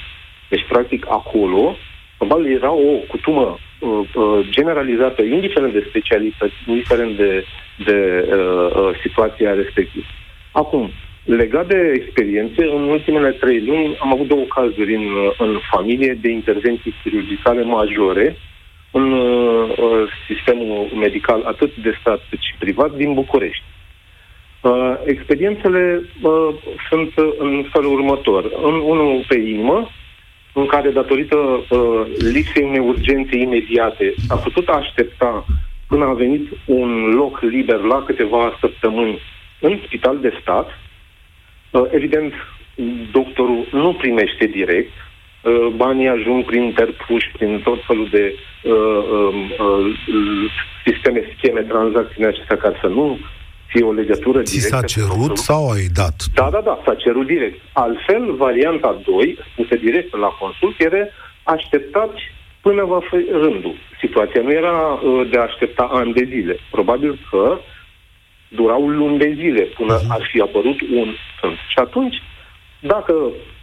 Deci, practic, acolo, probabil era o cutumă uh, uh, generalizată, indiferent de specialități, indiferent de, de uh, uh, situația respectivă. Acum, legat de experiențe, în ultimele trei luni am avut două cazuri în, în familie de intervenții chirurgicale majore în uh, uh, sistemul medical atât de stat cât și privat din București. Uh, experiențele uh, sunt în felul următor. În, unul pe inimă, în care, datorită uh, lipsei unei urgențe imediate, a putut aștepta până a venit un loc liber la câteva săptămâni în spital de stat. Uh, evident, doctorul nu primește direct, uh, banii ajung prin interpuși, prin tot felul de uh, uh, uh, sisteme, scheme, tranzacții acestea, ca să nu fie o legătură Ți directă. s-a cerut sau ai dat? Da, da, da, s-a cerut direct. Altfel, varianta 2, spusă direct la consult, era așteptați până va fi rândul. Situația nu era uh, de a aștepta ani de zile. Probabil că durau luni de zile până uh-huh. ar fi apărut un sunt. Și atunci, dacă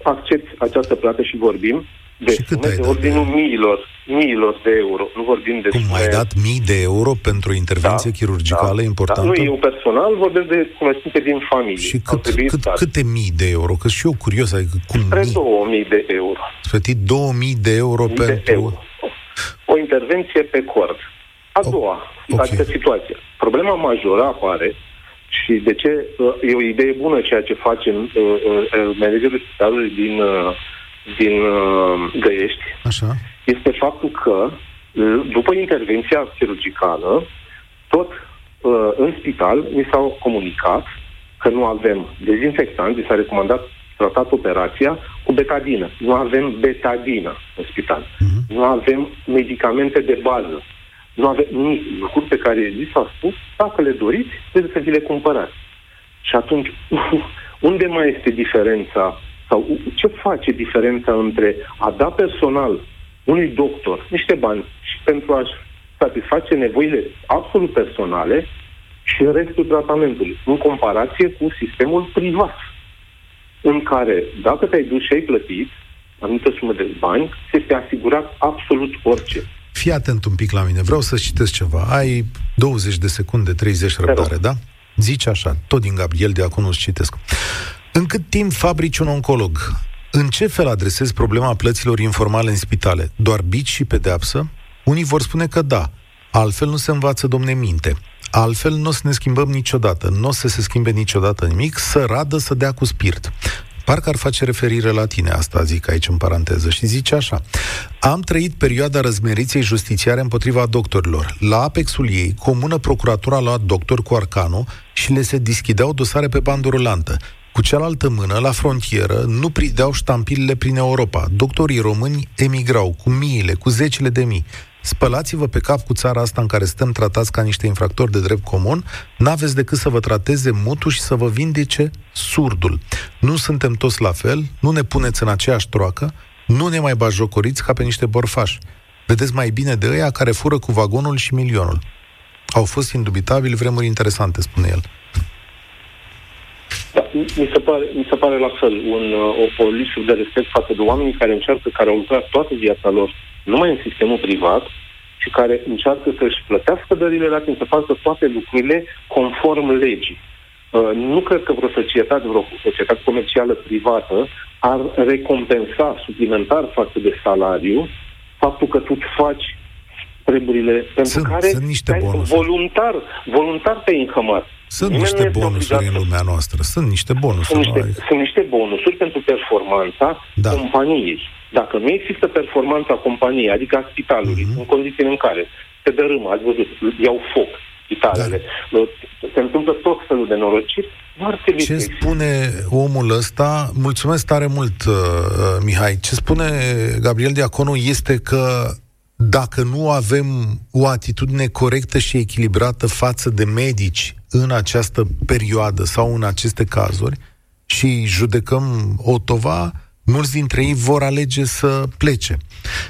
accepti această plată și vorbim, de și cât sume de ordinul miilor, miilor de euro. Nu vorbim de Cum sume... ai dat mii de euro pentru o intervenție Da, chirurgicală Da, importantă? nu, eu personal vorbesc de cunoștințe din familie. Și Au cât, trebuit cât, date. câte mii de euro? Că și eu curios, adică cum Spre mii? 2000 de euro. Plătit 2000 de euro Mii de pentru... euro. O intervenție pe cord. A doua, ok. adică situația. Problema majoră apare și de ce uh, e o idee bună ceea ce facem uh, uh, managerul spitalului din, uh, din uh, Găiești, Așa. este faptul că uh, după intervenția chirurgicală, tot uh, în spital mi s-au comunicat că nu avem dezinfectant, mi s-a recomandat tratat operația cu betadină. Nu avem betadină în spital. Mhm. Nu avem medicamente de bază. Nu avem nici lucruri pe care li s-a spus, dacă le doriți, trebuie să vi le cumpărați. Și atunci, unde mai este diferența sau ce face diferența între a da personal unui doctor niște bani și pentru a-și satisface nevoile absolut personale și restul tratamentului, în comparație cu sistemul privat, în care, dacă te-ai dus și ai plătit anumită sumă de bani, ți este asigurat absolut orice. Fii atent un pic la mine, vreau să citesc ceva. Ai 20 de secunde, 30 răbdare, da? Zici așa, tot din Gabriel de acum îți citesc. În cât timp fabrici un oncolog, în ce fel adresezi problema plăților informale în spitale? Doar bici și pedeapsă? Unii vor spune că da, altfel nu se învață, domne, minte. Altfel nu o să ne schimbăm niciodată, nu o să se schimbe niciodată nimic, să radă, să dea cu spirit. Parcă ar face referire la tine, asta zic aici în paranteză, și zice așa. Am trăit perioada răzmeriței justițiare împotriva doctorilor. La apexul ei, comună procuratura a luat doctor cu arcanul și le se deschideau dosare pe bandă rulantă. Cu cealaltă mână, la frontieră, nu prideau ștampilele prin Europa. Doctorii români emigrau cu miile, cu zecile de mii. Spălați-vă pe cap cu țara asta în care suntem tratați ca niște infractori de drept comun, n-aveți decât să vă trateze mutul și să vă vindece surdul. Nu suntem toți la fel, nu ne puneți în aceeași troacă, nu ne mai bajocoriți ca pe niște borfași. Vedeți mai bine de ăia care fură cu vagonul și milionul. Au fost indubitabil vremuri interesante, spune el. Da, mi se pare, mi se pare la fel un, uh, o, o lipsă de respect față de oamenii care încearcă, care au lucrat toată viața lor numai în sistemul privat și care încearcă să-și plătească dările la timp, să facă toate lucrurile conform legii. Uh, nu cred că vreo societate, vreo societate comercială privată ar recompensa suplimentar față de salariu faptul că tu faci treburile pentru Sunt- care sunt niște ai bonusuri. voluntar, voluntar te încămat. Sunt Nimeni nu niște este bonusuri obligat în să- lumea noastră. Sunt niște bonusuri. sunt niște, nu? sunt niște bonusuri pentru performanța Da. companiei. Dacă nu există performanța companiei, adică a spitalului, Mhm. în condițiile în care se dărâmă, ați văzut, iau foc spitalele, Da. se întâmplă tot felul de norociri, nu ar trebui Ce să existe. spune omul ăsta? Mulțumesc tare mult, uh, uh, Mihai. Ce spune Gabriel Diaconu este că dacă nu avem o atitudine corectă și echilibrată față de medici în această perioadă sau în aceste cazuri și judecăm Otova, mulți dintre ei vor alege să plece.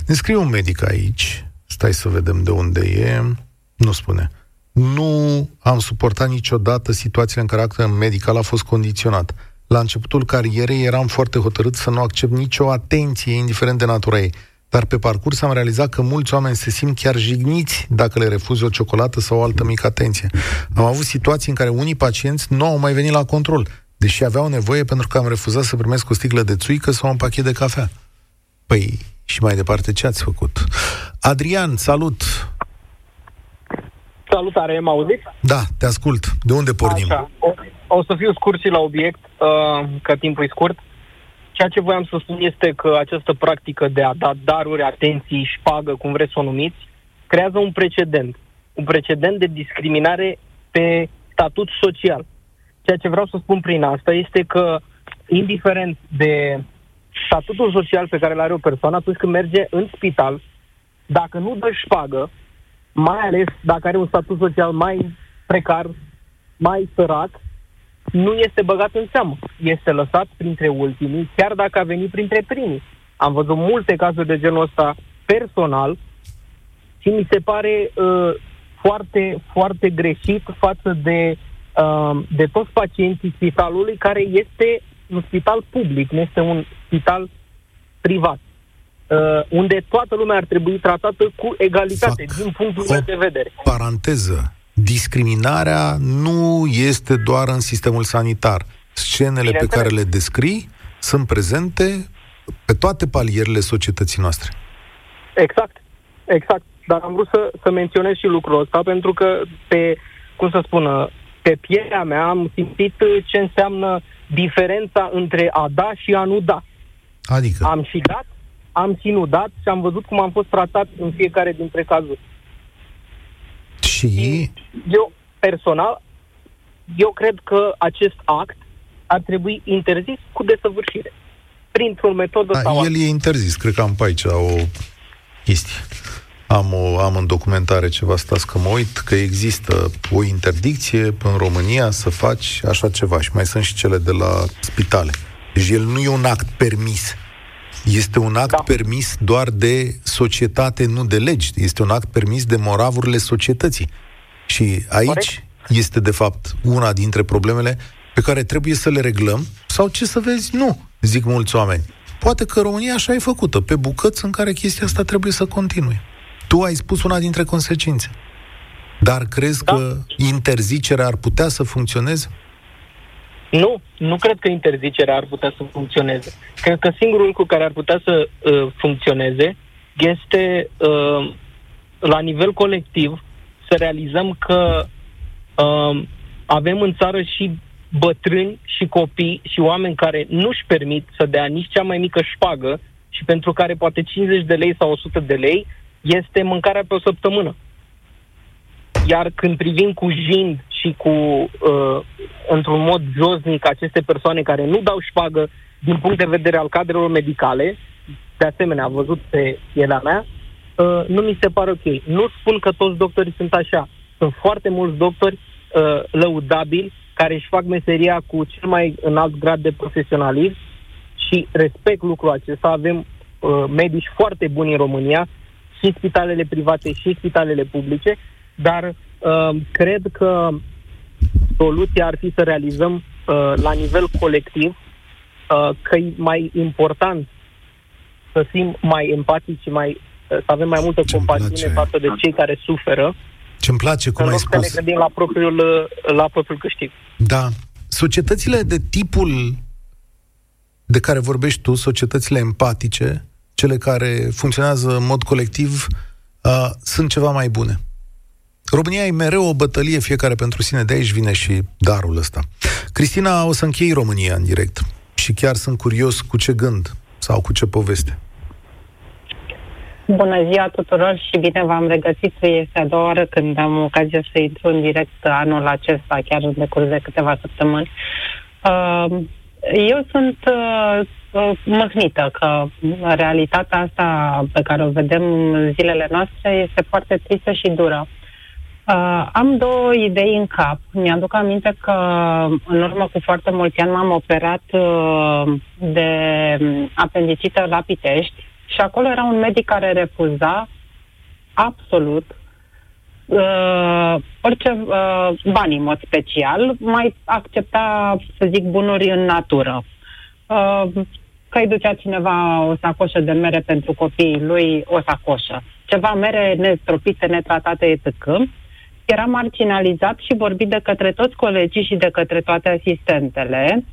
Ne scrie un medic aici, stai să vedem de unde e, nu spune. Nu am suportat niciodată situația în care actul medical a fost condiționat. La începutul carierei eram foarte hotărât să nu accept nicio atenție, indiferent de natura ei. Dar pe parcurs am realizat că mulți oameni se simt chiar jigniți dacă le refuzi o ciocolată sau o altă mică atenție. Am avut situații în care unii pacienți nu au mai venit la control, deși aveau nevoie pentru că am refuzat să primesc o sticlă de țuică sau un pachet de cafea. Păi, și mai departe, ce ați făcut? Adrian, salut! Salutare, mă auziți? Da, te ascult. De unde pornim? Așa. o să fiu scurt și la obiect, uh, că timpul e scurt. Ceea ce voiam să spun este că această practică de a da daruri, atenții, șpagă, cum vreți să o numiți, creează un precedent. Un precedent de discriminare pe statut social. Ceea ce vreau să spun prin asta este că, indiferent de statutul social pe care îl are o persoană, atunci când merge în spital, dacă nu dă șpagă, mai ales dacă are un statut social mai precar, mai sărac, nu este băgat în seamă. Este lăsat printre ultimii, chiar dacă a venit printre primii. Am văzut multe cazuri de genul ăsta personal și mi se pare uh, foarte, foarte greșit față de, uh, de toți pacienții spitalului, care este un spital public, nu este un spital privat. Uh, unde toată lumea ar trebui tratată cu egalitate, Fac din punctul meu de vedere. Paranteză discriminarea nu este doar în sistemul sanitar. Scenele pe care le descrii sunt prezente pe toate palierele societății noastre. Exact, exact. Dar am vrut să, să menționez și lucrul ăsta pentru că pe, cum să spun, pe pielea mea am simțit ce înseamnă diferența între a da și a nu da. Adică? Am și dat, am și nu dat și am văzut cum am fost tratat în fiecare dintre cazuri. Și... Eu, personal, eu cred că acest act ar trebui interzis cu desăvârșire. Printr-o metodă da, sau El e interzis, cred că am pe aici o chestie. Am, o, am în documentare ceva, stați că mă uit, că există o interdicție în România să faci așa ceva și mai sunt și cele de la spitale. Deci el nu e un act permis. Este un act da. permis doar de societate, nu de legi. Este un act permis de moravurile societății. Și aici Corect. este, de fapt, una dintre problemele pe care trebuie să le reglăm, sau ce să vezi, nu, zic mulți oameni. Poate că România așa e făcută, pe bucăți în care chestia asta trebuie să continue. Tu ai spus una dintre consecințe. Dar crezi da. că interzicerea ar putea să funcționeze? Nu, nu cred că interzicerea ar putea să funcționeze. Cred că singurul lucru care ar putea să uh, funcționeze este uh, la nivel colectiv să realizăm că uh, avem în țară și bătrâni și copii și oameni care nu-și permit să dea nici cea mai mică șpagă și pentru care poate 50 de lei sau 100 de lei este mâncarea pe o săptămână. Iar când privim cu jind și cu, uh, într-un mod josnic, aceste persoane care nu dau șpagă din punct de vedere al cadrelor medicale, de asemenea, am văzut pe pielea mea, uh, nu mi se pare ok. Nu spun că toți doctorii sunt așa. Sunt foarte mulți doctori uh, lăudabili care își fac meseria cu cel mai înalt grad de profesionalism și respect lucrul acesta. Avem uh, medici foarte buni în România, și spitalele private și spitalele publice, dar uh, cred că soluția ar fi să realizăm uh, la nivel colectiv uh, că e mai important să fim mai empatici și mai, uh, să avem mai multă compasiune față de cei care suferă. Ce-mi place cum ai spus. Să ne gândim la propriul, uh, la propriul câștig. Da. Societățile de tipul de care vorbești tu, societățile empatice, cele care funcționează în mod colectiv, uh, sunt ceva mai bune. România e mereu o bătălie, fiecare pentru sine, de aici vine și darul ăsta. Cristina, o să închei România în direct și chiar sunt curios cu ce gând sau cu ce poveste. Bună ziua tuturor și bine v-am regăsit. Este a doua oară când am ocazia să intru în direct anul acesta, chiar în decurs de câteva săptămâni. Uh, eu sunt uh, uh, mâhnită că realitatea asta pe care o vedem în zilele noastre este foarte tristă și dură. Uh, am două idei în cap. Mi-aduc aminte că în urmă cu foarte mulți ani m-am operat uh, de apendicită la Pitești și acolo era un medic care refuza absolut uh, orice uh, bani în mod special, mai accepta, să zic, bunuri în natură. Uh, că îi ducea cineva o sacoșă de mere pentru copiii lui, o sacoșă. Ceva mere nestropite, netratate, etc. Era marginalizat și vorbit de către toți colegii și de către toate asistentele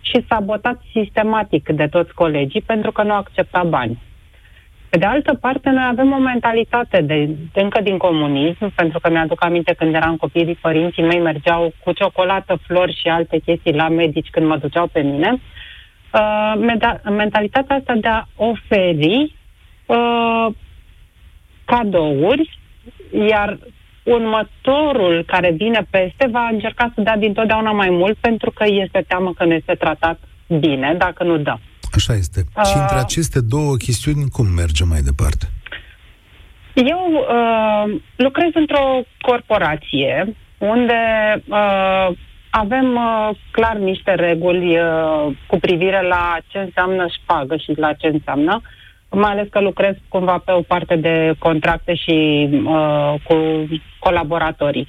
și sabotat sistematic de toți colegii pentru că nu accepta bani. Pe de altă parte, noi avem o mentalitate de, de încă din comunism, pentru că mi-aduc aminte când eram copii, părinții mei mergeau cu ciocolată, flori și alte chestii la medici când mă duceau pe mine. Uh, mentalitatea asta de a oferi uh, cadouri, iar următorul care vine peste va încerca să dea dintotdeauna mai mult pentru că este teamă că ne este tratat bine dacă nu dă. Așa este. Uh, și între aceste două chestiuni, cum mergem mai departe? Eu uh, lucrez într-o corporație unde uh, avem uh, clar niște reguli uh, cu privire la ce înseamnă șpagă și la ce înseamnă, mai ales că lucrez cumva pe o parte de contracte și uh, cu colaboratorii.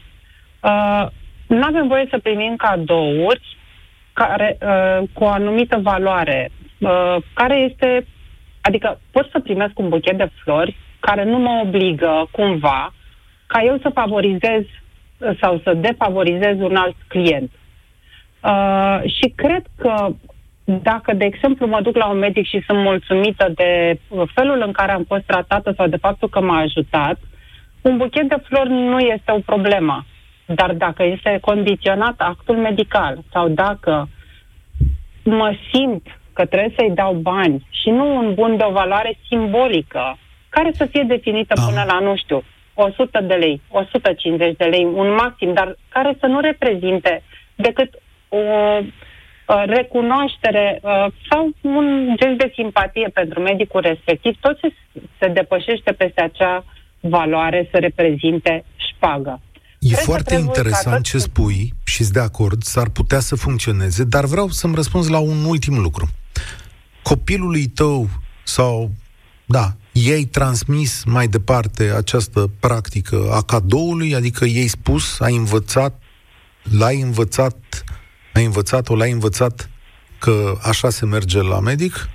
Uh, nu avem voie să primim cadouri care, uh, cu o anumită valoare Uh, care este, adică pot să primesc un buchet de flori care nu mă obligă cumva ca eu să favorizez uh, sau să defavorizez un alt client. Uh, și cred că dacă, de exemplu, mă duc la un medic și sunt mulțumită de felul în care am fost tratată sau de faptul că m-a ajutat, un buchet de flori nu este o problemă. Dar dacă este condiționat actul medical sau dacă mă simt că trebuie să-i dau bani și nu un bun de o valoare simbolică, care să fie definită ah. până la, nu știu, 100 de lei, 150 de lei, un maxim, dar care să nu reprezinte decât o recunoaștere uh, sau un gest de simpatie pentru medicul respectiv, tot ce se depășește peste acea valoare să reprezinte șpagă. E Cred foarte interesant ce spui și de acord, s-ar putea să funcționeze, dar vreau să-mi răspunzi la un ultim lucru copilului tău sau, da, ei transmis mai departe această practică a cadoului, adică ei spus, ai învățat, l-ai învățat, ai învățat-o, l-ai învățat că așa se merge la medic?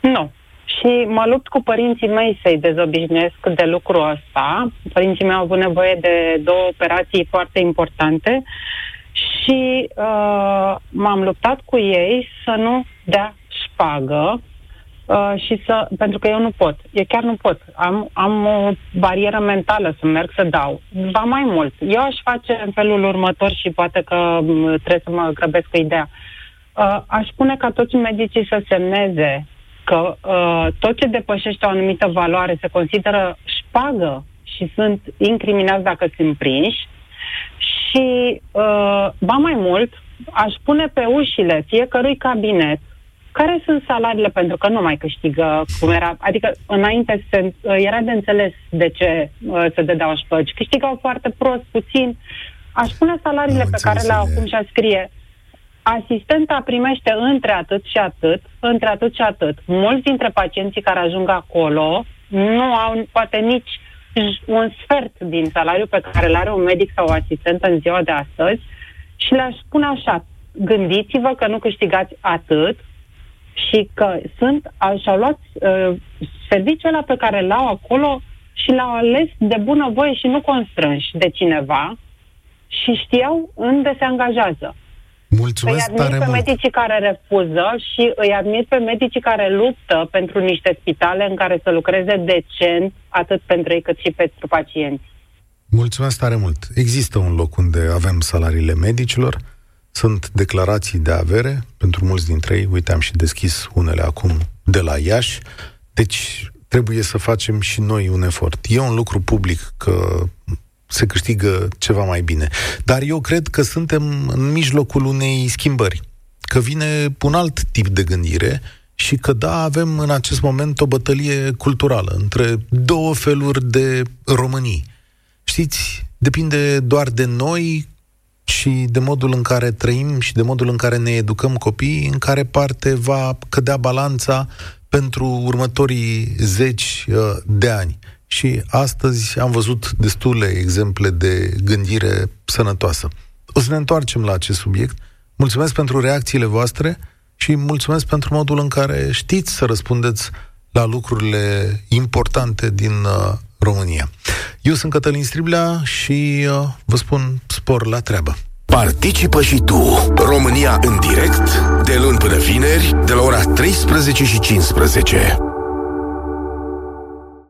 Nu. Și mă lupt cu părinții mei să-i dezobișnuiesc de lucrul ăsta. Părinții mei au avut nevoie de două operații foarte importante și uh, m-am luptat cu ei să nu dea șpagă uh, și să, pentru că eu nu pot, eu chiar nu pot. Am, am o barieră mentală să merg să dau. Va mai mult. Eu aș face în felul următor și poate că mm, trebuie să mă grăbesc cu ideea. Uh, aș spune ca toți medicii să semneze că uh, tot ce depășește o anumită valoare se consideră șpagă și sunt incriminați dacă sunt prinși și, uh, ba mai mult, aș pune pe ușile fiecărui cabinet care sunt salariile, pentru că nu mai câștigă cum era, adică înainte se, era de înțeles de ce uh, se dădeau șpăgi. Câștigau foarte prost, puțin. Aș pune salariile pe care le-au acum și a scrie asistenta primește între atât și atât, între atât și atât. Mulți dintre pacienții care ajung acolo nu au poate nici un sfert din salariul pe care îl are un medic sau o asistentă în ziua de astăzi și le-aș spune așa, gândiți-vă că nu câștigați atât, și că sunt, și-au luat uh, serviciul ăla pe care l-au acolo și l-au ales de bună voie și nu constrânși de cineva și știau unde se angajează. Mulțumesc îi admir tare pe mult. medicii care refuză și îi admir pe medicii care luptă pentru niște spitale în care să lucreze decent, atât pentru ei cât și pentru pacienți. Mulțumesc tare mult. Există un loc unde avem salariile medicilor, sunt declarații de avere pentru mulți dintre ei. Uite, am și deschis unele acum de la Iași. Deci trebuie să facem și noi un efort. E un lucru public că se câștigă ceva mai bine. Dar eu cred că suntem în mijlocul unei schimbări. Că vine un alt tip de gândire și că da, avem în acest moment o bătălie culturală între două feluri de Românii. Știți, depinde doar de noi și de modul în care trăim și de modul în care ne educăm copiii, în care parte va cădea balanța pentru următorii zeci uh, de ani. Și astăzi am văzut destule exemple de gândire sănătoasă. O să ne întoarcem la acest subiect. Mulțumesc pentru reacțiile voastre și mulțumesc pentru modul în care știți să răspundeți la lucrurile importante din uh, România. Eu sunt Cătălin Striblea și uh, vă spun spor la treabă. Participă și tu, România în direct, de luni până vineri, de la ora 13 și 15.